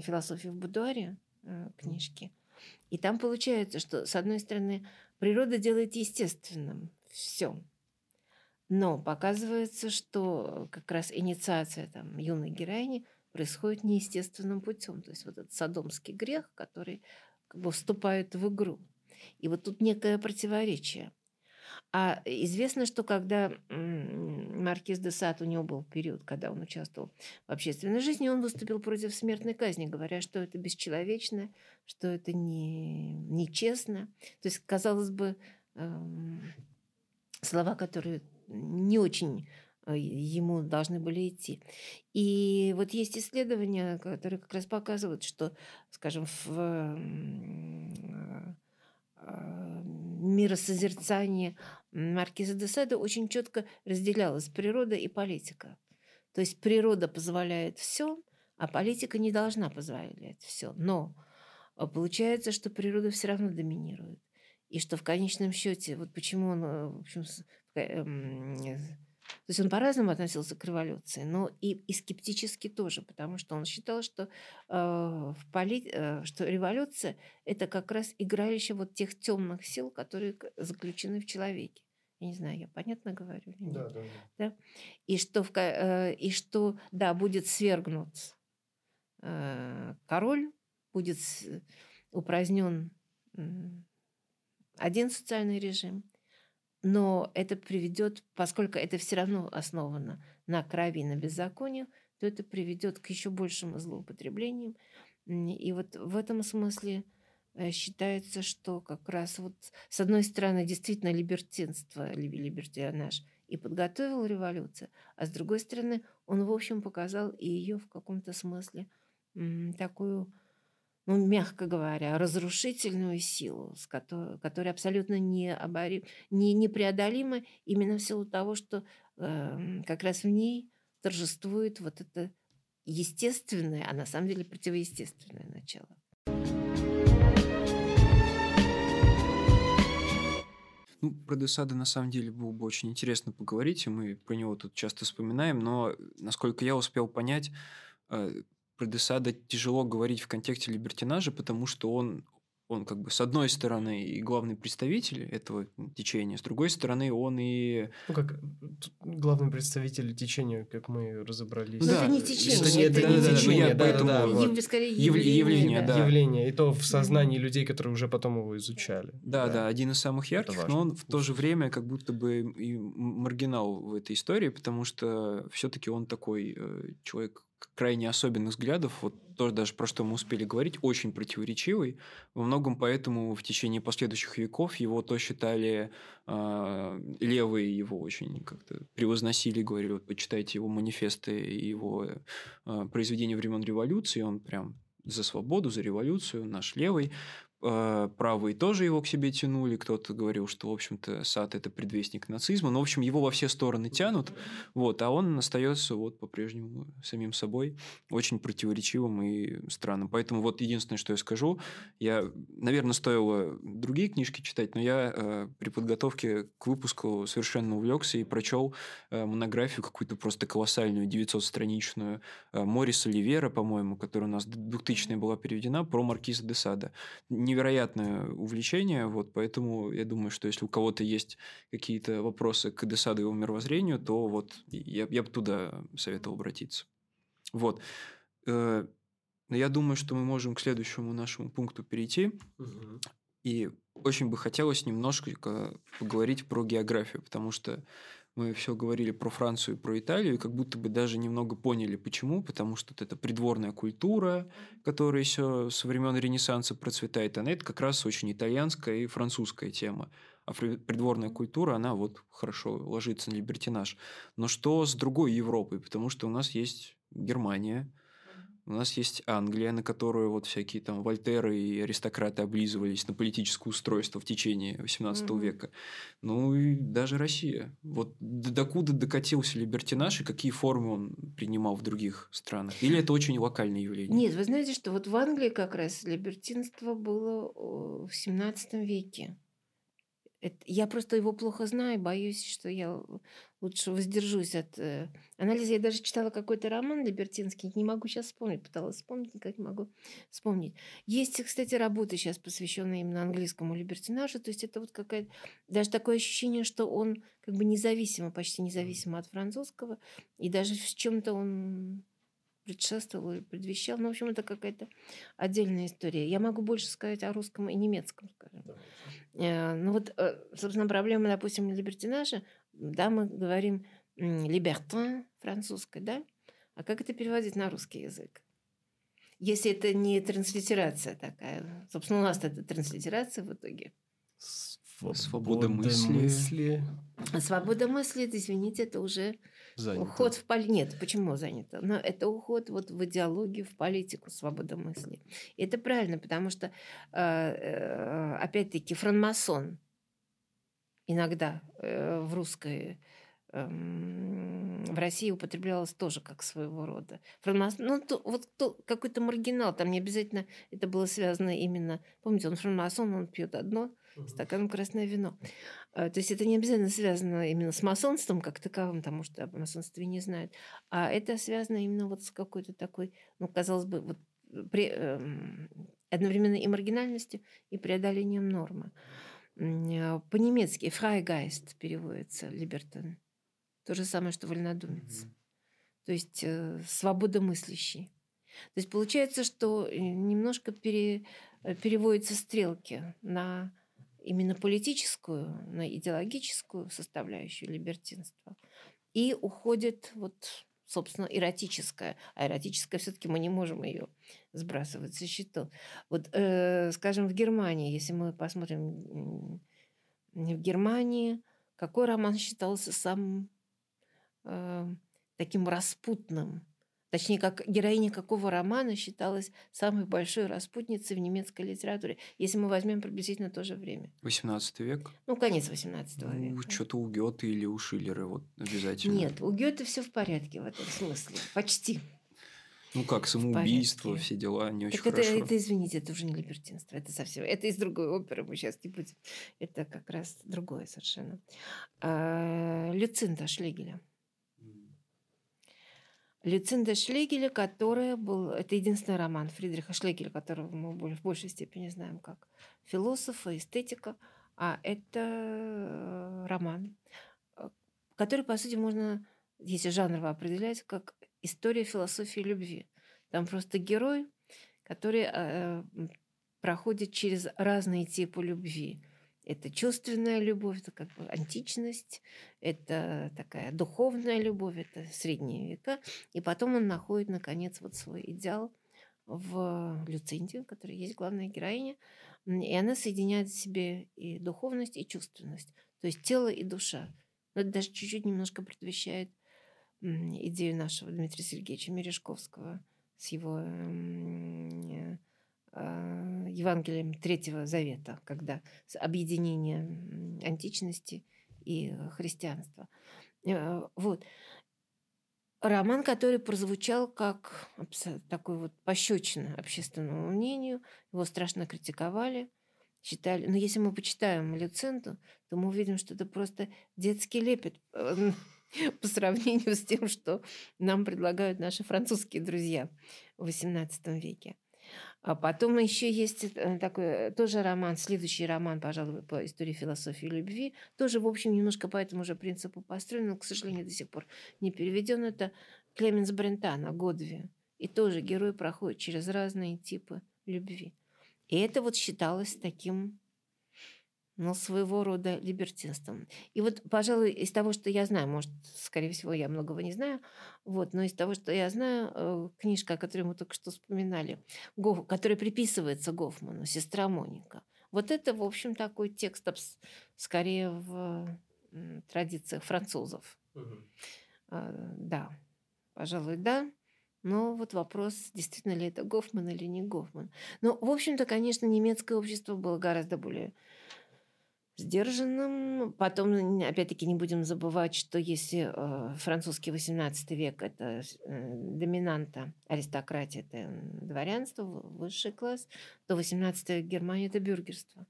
философии в будуаре э, книжки. И там получается, что, с одной стороны, природа делает естественным все. Но показывается, что как раз инициация там, юной героини происходит неестественным путем. То есть вот этот садомский грех, который как бы вступает в игру. И вот тут некое противоречие. А известно, что когда Маркиз де Сад, у него был период, когда он участвовал в общественной жизни, он выступил против смертной казни, говоря, что это бесчеловечно, что это не, нечестно. То есть, казалось бы, эм, слова, которые не очень ему должны были идти. И вот есть исследования, которые как раз показывают, что, скажем, в э, миросозерцании Маркиза де Сада очень четко разделялась природа и политика. То есть природа позволяет все, а политика не должна позволять все. Но э, получается, что природа все равно доминирует. И что в конечном счете, вот почему он, в общем, Эм, то есть он по-разному относился к революции, но и, и скептически тоже, потому что он считал, что, э, в поли... э, что революция – это как раз играющее вот тех темных сил, которые заключены в человеке. Я не знаю, я понятно говорю или нет? Да, да, да. да? И, что в, э, и что, да, будет свергнут э, король, будет упразднен один социальный режим, но это приведет, поскольку это все равно основано на крови, на беззаконии, то это приведет к еще большим злоупотреблениям. И вот в этом смысле э, считается, что как раз вот с одной стороны действительно либертинство, либертионаж и подготовил революцию, а с другой стороны он, в общем, показал и ее в каком-то смысле такую ну, мягко говоря, разрушительную силу, с которой, которая абсолютно не, непреодолима именно в силу того, что э, как раз в ней торжествует вот это естественное, а на самом деле противоестественное начало. Ну, про Десада на самом деле было бы очень интересно поговорить, и мы про него тут часто вспоминаем, но, насколько я успел понять, э, про Десада тяжело говорить в контексте либертинажа, потому что он, он как бы с одной стороны и главный представитель этого течения, с другой стороны он и... Ну, как главный представитель течения, как мы разобрались. Но да, это не течение. Это, это, не, это не течение, да, поэтому... да, да, вот. Скорее явление. Явление, да. Явление, и то в сознании людей, которые уже потом его изучали. Да, да, да один из самых ярких, но он в то же время как будто бы и маргинал в этой истории, потому что все-таки он такой э, человек крайне особенных взглядов, вот тоже даже про что мы успели говорить, очень противоречивый. Во многом поэтому в течение последующих веков его то считали э, левые, его очень как-то превозносили, говорили, вот почитайте его манифесты и его э, произведения времен революции, он прям за свободу, за революцию, наш левый. Э, правые тоже его к себе тянули, кто-то говорил, что, в общем-то, сад – это предвестник нацизма, но, в общем, его во все стороны тянут, вот, а он остается вот по-прежнему самим собой, очень противоречивым и странным. Поэтому вот единственное, что я скажу, я, наверное, стоило другие книжки читать, но я э, при подготовке к выпуску совершенно увлекся и прочел э, монографию какую-то просто колоссальную, 900-страничную э, Мориса Ливера, по-моему, которая у нас 2000 была переведена, про Маркиза де Сада. Не невероятное увлечение, вот, поэтому я думаю, что если у кого-то есть какие-то вопросы к его мировоззрению, то вот я, я бы туда советовал обратиться. Вот. Э, я думаю, что мы можем к следующему нашему пункту перейти. Угу. И очень бы хотелось немножко поговорить про географию, потому что мы все говорили про Францию и про Италию, и как будто бы даже немного поняли, почему. Потому что вот эта придворная культура, которая еще со времен Ренессанса процветает, она это как раз очень итальянская и французская тема. а придворная культура, она вот хорошо ложится на либертинаж. Но что с другой Европой? Потому что у нас есть Германия, у нас есть Англия, на которую вот всякие там Вольтеры и аристократы облизывались на политическое устройство в течение XVIII mm-hmm. века. Ну и даже Россия. Вот докуда докатился либертинаж и какие формы он принимал в других странах? Или это очень локальное явление? Нет, вы знаете, что вот в Англии как раз либертинство было в XVII веке. Это, я просто его плохо знаю, боюсь, что я лучше воздержусь от э, анализа. Я даже читала какой-то роман либертинский, не могу сейчас вспомнить, пыталась вспомнить, никак не могу вспомнить. Есть, кстати, работы сейчас, посвященные именно английскому либертинажу, то есть это вот какая-то, даже такое ощущение, что он как бы независимо, почти независимо от французского, и даже в чем-то он предшествовал или предвещал. Ну, в общем, это какая-то отдельная история. Я могу больше сказать о русском и немецком, скажем. Э, ну вот, э, собственно, проблема, допустим, либертинажа, да, мы говорим либертин французской, да? А как это переводить на русский язык? Если это не транслитерация такая. Собственно, у нас это транслитерация в итоге. Свобода мысли. мысли. А свобода мысли, извините, это уже занято. уход в политику. Нет, почему занято? Но это уход вот в идеологию, в политику, свобода мысли. И это правильно, потому что, э, э, опять-таки, франмасон иногда э, в русской эм, в России употреблялось тоже как своего рода. Франмасон, ну, то, вот то, какой-то маргинал, там не обязательно это было связано именно... Помните, он франмасон, он пьет одно, стакан красное вино. А, то есть это не обязательно связано именно с масонством как таковым, потому что об масонстве не знают, а это связано именно вот с какой-то такой, ну, казалось бы, вот при, э, одновременно и маргинальностью, и преодолением нормы. А, по-немецки «Freigeist» переводится «либертен». То же самое, что «вольнодумец». Mm-hmm. То есть э, свободомыслящий. То есть получается, что э, немножко пере, э, переводятся стрелки на именно политическую, на идеологическую составляющую либертинства. И уходит вот, собственно, эротическая. А эротическая все-таки мы не можем ее сбрасывать со счетов. Вот, э, скажем, в Германии, если мы посмотрим в Германии, какой роман считался самым э, таким распутным Точнее, как героиня какого романа считалась самой большой распутницей в немецкой литературе, если мы возьмем приблизительно то же время. 18 век? Ну, конец 18 ну, века. Что-то у Гёте или у Шиллера вот обязательно. Нет, у Гёте все в порядке в этом смысле. Почти. Ну как, самоубийство, все дела, не очень так хорошо. Это, это, извините, это уже не либертинство, это совсем... Это из другой оперы, мы сейчас не будем. Это как раз другое совершенно. А, Люцинда Шлегеля. Люцинда Шлегеля, которая был... Это единственный роман Фридриха Шлегеля, которого мы в большей степени знаем как философа, эстетика. А это э, роман, э, который, по сути, можно, если жанрово определять, как история философии любви. Там просто герой, который э, проходит через разные типы любви это чувственная любовь, это как бы античность, это такая духовная любовь, это средние века. И потом он находит, наконец, вот свой идеал в Люцинде, которая есть главная героиня. И она соединяет в себе и духовность, и чувственность. То есть тело и душа. Но это даже чуть-чуть немножко предвещает идею нашего Дмитрия Сергеевича Мережковского с его Евангелием Третьего Завета, когда объединение античности и христианства. Э, вот. Роман, который прозвучал как такой вот пощечина общественному мнению, его страшно критиковали, считали... Но если мы почитаем Люценту, то мы увидим, что это просто детский лепет э, по сравнению с тем, что нам предлагают наши французские друзья в XVIII веке. А потом еще есть э, такой э, тоже роман, следующий роман, пожалуй, по истории философии любви. Тоже, в общем, немножко по этому же принципу построен, но, к сожалению, до сих пор не переведен. Это Клеменс Брентана «Годви». И тоже герой проходит через разные типы любви. И это вот считалось таким ну, своего рода либертинством. И вот, пожалуй, из того, что я знаю, может, скорее всего, я многого не знаю, вот, но из того, что я знаю, э, книжка, о которой мы только что вспоминали, Гоф, которая приписывается Гофману, «Сестра Моника». Вот это, в общем, такой текст скорее в традициях французов. Угу. Да, пожалуй, да. Но вот вопрос, действительно ли это Гофман или не Гофман. Но, в общем-то, конечно, немецкое общество было гораздо более сдержанным. Потом, опять-таки, не будем забывать, что если э, французский XVIII век – это э, доминанта, аристократия – это дворянство, высший класс, то XVIII век Германии – это бюргерство.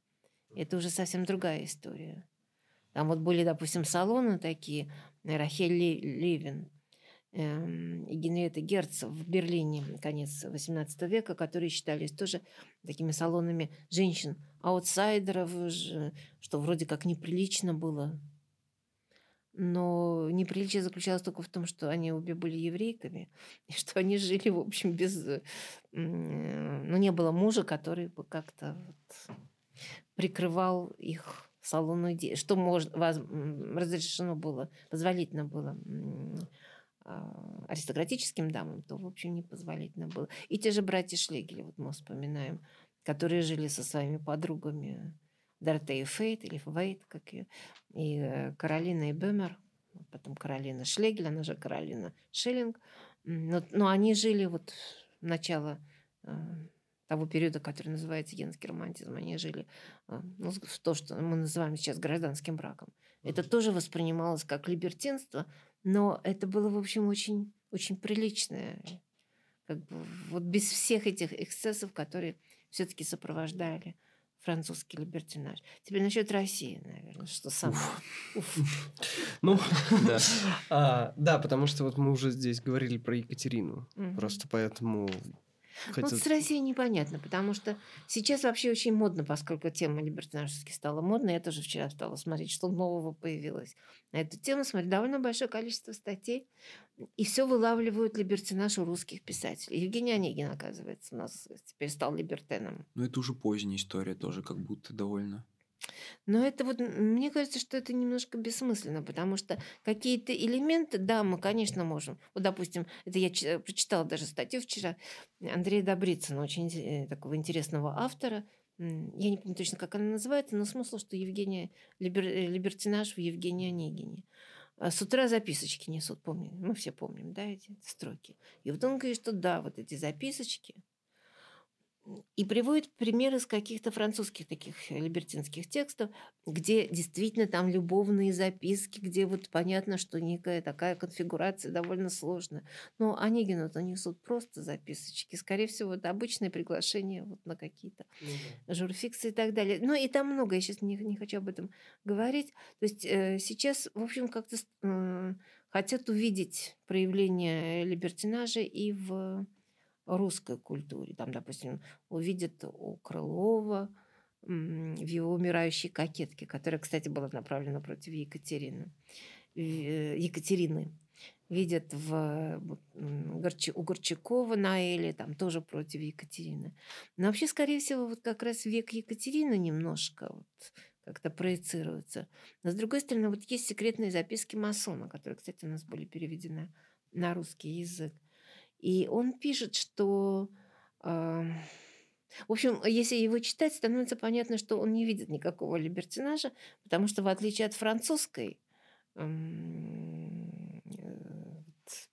Это уже совсем другая история. Там вот были, допустим, салоны такие, Рахель Левин – Генриетта Герц в Берлине, конец XVIII века, которые считались тоже такими салонами женщин, аутсайдеров, что вроде как неприлично было. Но неприличие заключалось только в том, что они обе были еврейками, и что они жили, в общем, без... Ну, не было мужа, который бы как-то вот прикрывал их салонную деятельность, что можно, разрешено было, позволительно было аристократическим дамам, то, в общем, непозволительно было. И те же братья Шлегели, вот мы вспоминаем, которые жили со своими подругами Доротея Фейт или Фейт, как ее, и э, Каролина и Бемер, потом Каролина Шлегель, она же Каролина Шиллинг. Но, но они жили вот начало э, того периода, который называется генский романтизм, они жили э, ну, в то, что мы называем сейчас гражданским браком. Это тоже воспринималось как либертинство, но это было, в общем, очень, очень приличное. Как бы, вот без всех этих эксцессов, которые все-таки сопровождали французский либертинаж. Теперь насчет России, наверное, что самое. Ну, да. А, да, потому что вот мы уже здесь говорили про Екатерину. Просто поэтому Хотя... Ну, с Россией непонятно, потому что сейчас вообще очень модно, поскольку тема либертинажески стала модной. Я тоже вчера стала смотреть, что нового появилось на эту тему. Смотрю, довольно большое количество статей. И все вылавливают либертинаж у русских писателей. Евгений Онегин, оказывается, у нас теперь стал либертеном. Ну, это уже поздняя история тоже, как будто довольно. Но это вот, мне кажется, что это немножко бессмысленно, потому что какие-то элементы, да, мы, конечно, можем. Вот, допустим, это я прочитала даже статью вчера Андрея Добрицына, очень э, такого интересного автора. Я не помню точно, как она называется, но смысл, что Евгения Либер, э, Либертинаж в Евгении Онегине. А с утра записочки несут, помню, мы все помним, да, эти строки. И вот он говорит, что да, вот эти записочки – и приводит примеры из каких-то французских таких либертинских текстов, где действительно там любовные записки, где вот понятно, что некая такая конфигурация довольно сложная. Но Онегину то несут просто записочки. Скорее всего, это обычное приглашение вот на какие-то ну, да. журфиксы и так далее. Ну и там много, я сейчас не, не хочу об этом говорить. То есть э, сейчас, в общем, как-то э, хотят увидеть проявление либертинажа и в русской культуре. Там, допустим, увидят у Крылова в его «Умирающей кокетке», которая, кстати, была направлена против Екатерины. Э, Екатерины. Видят в, у Горчакова на Эле, там тоже против Екатерины. Но вообще, скорее всего, вот как раз век Екатерины немножко вот как-то проецируется. Но, с другой стороны, вот есть секретные записки масона, которые, кстати, у нас были переведены на русский язык. И он пишет, что... Э, в общем, если его читать, становится понятно, что он не видит никакого либертинажа, потому что в отличие от французской э,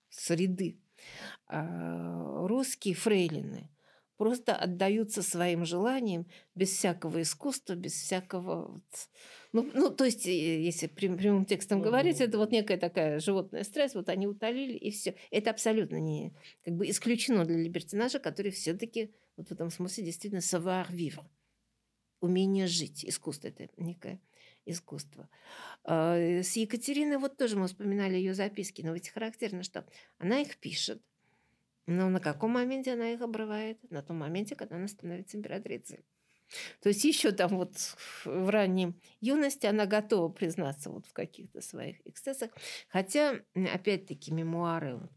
среды, э, русские фрейлины – просто отдаются своим желаниям без всякого искусства, без всякого... Вот, ну, ну, то есть, э, если прям, прямым текстом говорить, это вот некая такая животная стресс, вот они утолили, и все. Это абсолютно не как бы исключено для либертинажа, который все-таки вот в этом смысле действительно savoir-vivre. Умение жить. Искусство это некое искусство. А, с Екатериной вот тоже мы вспоминали ее записки, но ведь характерно, что она их пишет, но на каком моменте она их обрывает? На том моменте, когда она становится императрицей. То есть еще там вот в ранней юности она готова признаться вот в каких-то своих эксцессах. Хотя, опять-таки, мемуары вот,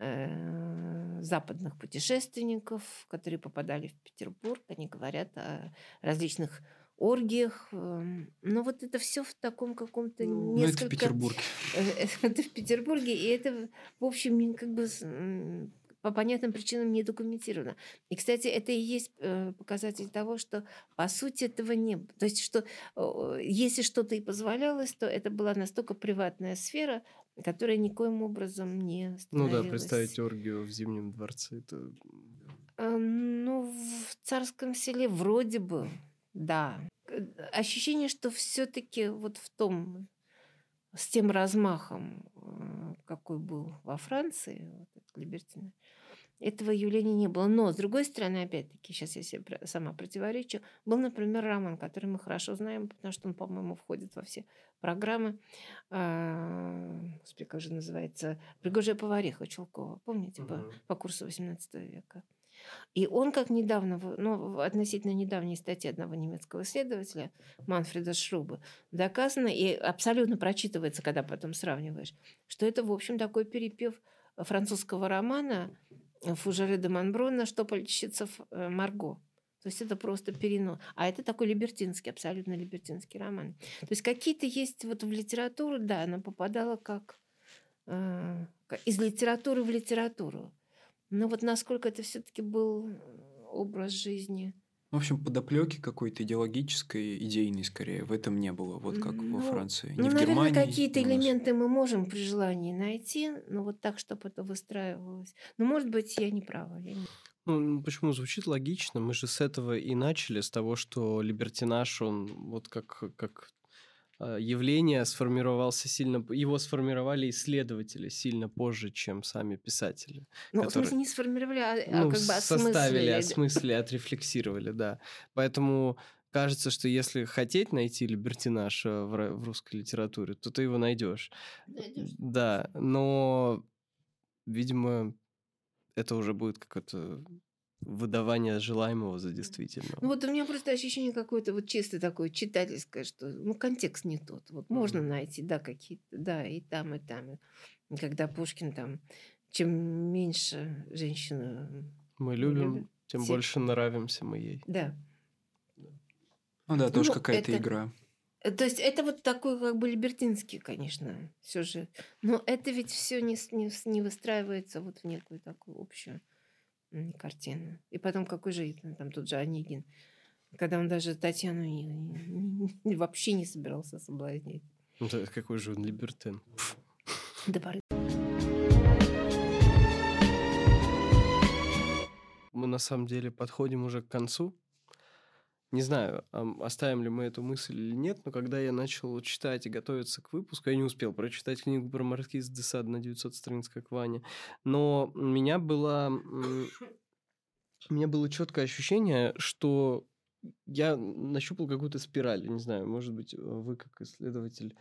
э, западных путешественников, которые попадали в Петербург, они говорят о различных оргиях. Эм, но вот это все в таком каком-то несколько... Ну, это в Петербурге. Это в Петербурге, и это, в общем, как бы по понятным причинам не документировано. И, кстати, это и есть э, показатель того, что по сути этого не было. То есть, что если что-то и позволялось, то это была настолько приватная сфера, которая никоим образом не Ну да, представить оргию в Зимнем дворце. Это... Э, ну, в царском селе вроде бы, да. Ощущение, что все-таки вот в том с тем размахом, э, какой был во Франции, вот этот Либертина, этого явления не было. Но, с другой стороны, опять-таки, сейчас я себе сама противоречу, был, например, роман, который мы хорошо знаем, потому что он, по-моему, входит во все программы. Господи, как же называется? «Пригожая повариха» Чулкова. Помните? Угу. По, по курсу XVIII века. И он, как недавно, ну, относительно недавней статьи одного немецкого исследователя, Манфреда Шруба, доказано и абсолютно прочитывается, когда потом сравниваешь, что это, в общем, такой перепев французского романа Фужере де Монброна «Штопольщица э, Марго». То есть это просто перенос. А это такой либертинский, абсолютно либертинский роман. То есть какие-то есть вот в литературу, да, она попадала как э, из литературы в литературу. Но вот насколько это все-таки был образ жизни. В общем, подоплеки какой-то идеологической, идейной скорее в этом не было, вот как ну, во Франции. Не ну, в наверное, Германии. какие-то элементы мы можем при желании найти, но вот так, чтобы это выстраивалось. Но, может быть, я не права. Я не... Ну, почему звучит логично? Мы же с этого и начали, с того, что либертинаж, он вот как, как явление сформировался сильно... Его сформировали исследователи сильно позже, чем сами писатели. Ну, которые, в смысле, не сформировали, а, ну, а как бы составили, осмыслили, отрефлексировали, да. Поэтому кажется, что если хотеть найти либертинаж э, в, в русской литературе, то ты его найдешь. Найдешь. Да, но, видимо, это уже будет какое-то выдавание желаемого за действительного. Ну вот у меня просто ощущение какое-то вот чисто такое читательское, что ну контекст не тот. Вот mm-hmm. можно найти, да, какие-то, да, и там, и там. И когда Пушкин там, чем меньше женщина мы любим, любим тем тем... больше нравимся мы ей. Да. Ну да, тоже ну, какая-то это... игра. То есть это вот такой как бы либертинский, конечно, сюжет. Но это ведь все не, не, не выстраивается вот в некую такую общую картина. И потом какой же там тот же Онегин, когда он даже Татьяну не, не, не, вообще не собирался соблазнить. Ну, да, какой же он либертен. До поры. Мы на самом деле подходим уже к концу. Не знаю, оставим ли мы эту мысль или нет, но когда я начал читать и готовиться к выпуску, я не успел прочитать книгу про маркиз де на 900 страниц, как Ваня, но у меня было, у меня было четкое ощущение, что я нащупал какую-то спираль, не знаю, может быть, вы как исследователь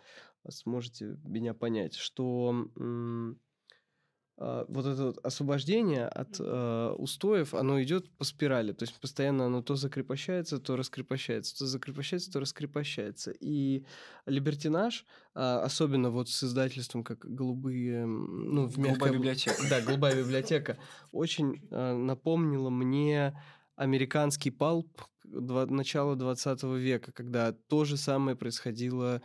сможете меня понять, что вот это вот освобождение от э, устоев, оно идет по спирали. То есть постоянно оно то закрепощается, то раскрепощается, то закрепощается, то раскрепощается. И либертинаж, э, особенно вот с издательством, как «Голубые...» Ну, в мягком... «Голубая библиотека». Да, «Голубая библиотека» очень э, напомнила мне американский палп начала 20 века, когда то же самое происходило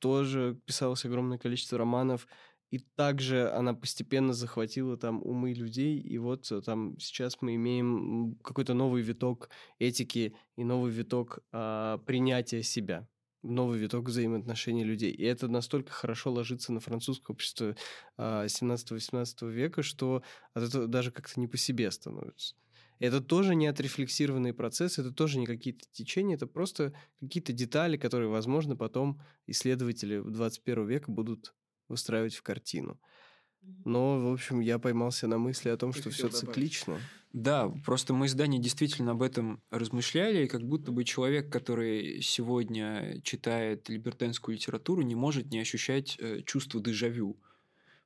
тоже писалось огромное количество романов и также она постепенно захватила там умы людей, и вот э, там сейчас мы имеем какой-то новый виток этики и новый виток а, принятия себя новый виток взаимоотношений людей. И это настолько хорошо ложится на французское общество 17-18 а, века, что от этого даже как-то не по себе становится. Это тоже не отрефлексированный процесс, это тоже не какие-то течения, это просто какие-то детали, которые, возможно, потом исследователи 21 века будут выстраивать в картину. Но, в общем, я поймался на мысли о том, что все циклично. Да, просто мы издание действительно об этом размышляли, и как будто бы человек, который сегодня читает либертенскую литературу, не может не ощущать э, чувство дежавю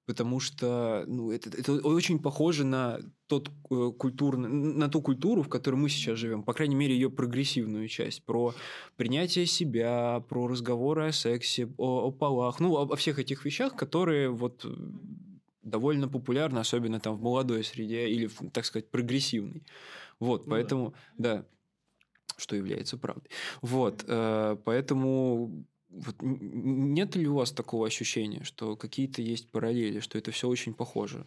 потому что ну, это, это очень похоже на, тот, э, культурный, на ту культуру, в которой мы сейчас живем, по крайней мере, ее прогрессивную часть, про принятие себя, про разговоры о сексе, о, о полах, ну, о, о всех этих вещах, которые вот довольно популярны, особенно там в молодой среде или, так сказать, прогрессивной. Вот, ну, поэтому, да. да, что является правдой. Вот, э, поэтому вот нет ли у вас такого ощущения, что какие-то есть параллели, что это все очень похоже?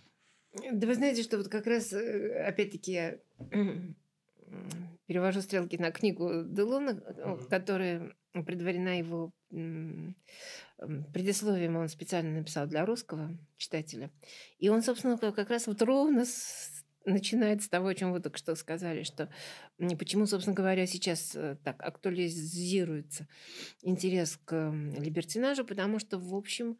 Да вы знаете, что вот как раз, э, опять-таки, я перевожу стрелки на книгу Делона, mm-hmm. которая предварена его предисловием, он специально написал для русского читателя. И он, собственно, как раз вот ровно начинает с того, о чем вы только что сказали, что почему, собственно говоря, сейчас э, так актуализируется интерес к либертинажу, потому что, в общем,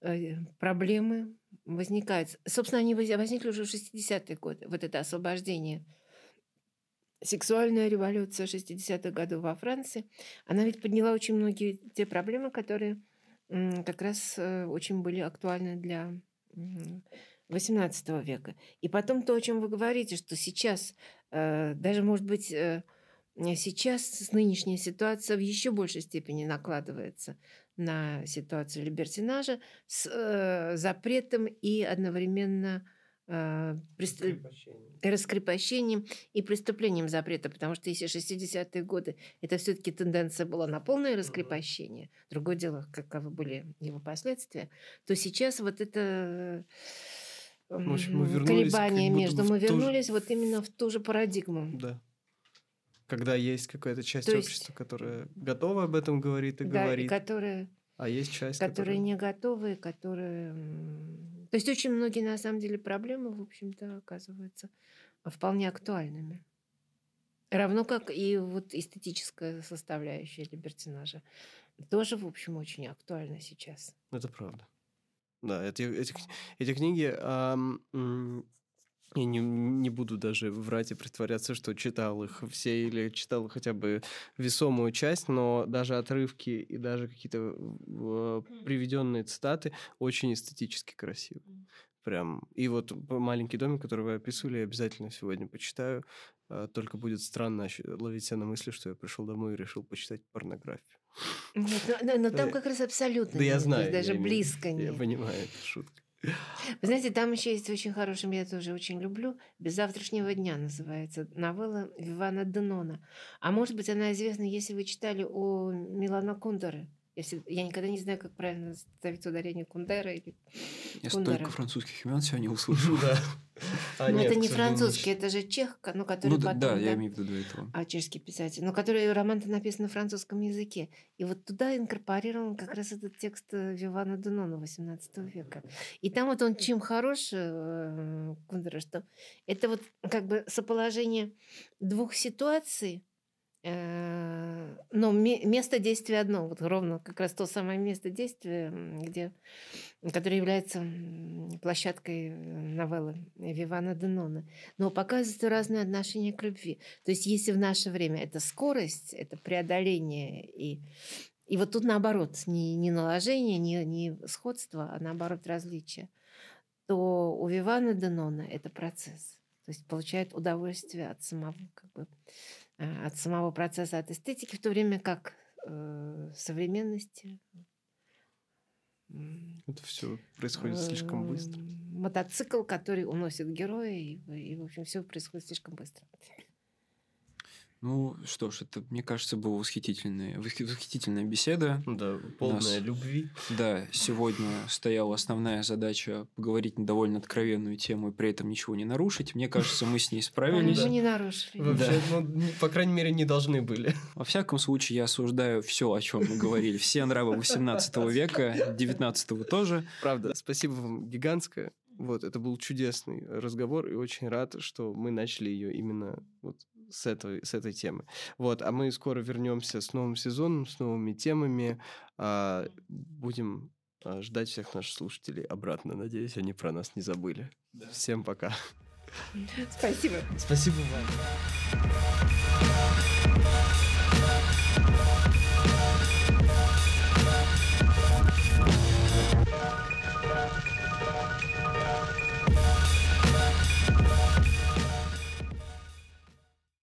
э, проблемы возникают. Собственно, они возникли уже в 60-е годы. Вот это освобождение сексуальная революция 60-х годов во Франции, она ведь подняла очень многие те проблемы, которые как раз э, очень были актуальны для XVIII века. И потом то, о чем вы говорите, что сейчас, э, даже, может быть, э, сейчас нынешняя ситуация в еще большей степени накладывается на ситуацию либертинажа с запретом и одновременно э, раскрепощением. и преступлением запрета, потому что если 60-е годы это все-таки тенденция была на полное раскрепощение, другое дело, каковы были его последствия, то сейчас вот это в общем, мы колебание между мы вернулись же... вот именно в ту же парадигму. Да. Когда есть какая-то часть то общества, есть... которая готова об этом говорит и да, говорит. И которая а есть часть, которые которая... не готовы, которые... То есть очень многие, на самом деле, проблемы, в общем-то, оказываются вполне актуальными. Равно как и вот эстетическая составляющая либертинажа. Тоже, в общем, очень актуальна сейчас. Это правда. Да, эти, эти, эти книги эм, я не, не буду даже врать и притворяться, что читал их все или читал хотя бы весомую часть, но даже отрывки и даже какие-то э, приведенные цитаты очень эстетически красивы. Прям. И вот маленький домик, который вы описывали, я обязательно сегодня почитаю. А, только будет странно ловить себя на мысли, что я пришел домой и решил почитать порнографию. Нет, но, но, но там как раз абсолютно. Да я знаю. Даже близко нет. Я понимаю, это шутка. Вы знаете, там еще есть очень хороший, я тоже очень люблю, «Без завтрашнего дня» называется, новелла Вивана Денона. А может быть, она известна, если вы читали о Милана Кундере. Если, я никогда не знаю, как правильно ставить ударение Кундера или Я столько французских имен сегодня услышал. Да. А, но нет, это не французский, это же чех, ну, который ну, потом... Да, да, я имею в виду этого. А, чешский писатель. Но который роман-то написан на французском языке. И вот туда инкорпорирован как раз этот текст э, Вивана Денона 18 века. И там вот он чем хорош, э, Кундера, что это вот как бы соположение двух ситуаций, Э, но место действия одно, вот ровно как раз то самое место действия, где, которое является площадкой новеллы Вивана Денона. Но показывается разное отношение к любви. То есть если в наше время это скорость, это преодоление и и вот тут наоборот, не, не наложение, не, не сходство, а наоборот различие, то у Вивана Денона это процесс. То есть получает удовольствие от самого как бы, Э, от самого процесса, от эстетики, в то время как э, современности это все происходит слишком быстро. Мотоцикл, который уносит героя, и, и в общем, все происходит слишком быстро. Ну что ж, это, мне кажется, была восхитительная, восхитительная беседа. Да, полная нас, любви. Да, сегодня стояла основная задача поговорить на довольно откровенную тему и при этом ничего не нарушить. Мне кажется, мы с ней справились. Мы не нарушили. Вообще, да. ну, по крайней мере, не должны были. Во всяком случае, я осуждаю все, о чем мы говорили. Все нравы 18 века, 19 тоже. Правда, спасибо вам гигантское. Вот, это был чудесный разговор, и очень рад, что мы начали ее именно вот с этой, с этой темы. Вот, а мы скоро вернемся с новым сезоном, с новыми темами. А, будем а, ждать всех наших слушателей обратно. Надеюсь, они про нас не забыли. Да. Всем пока. Спасибо. Спасибо вам.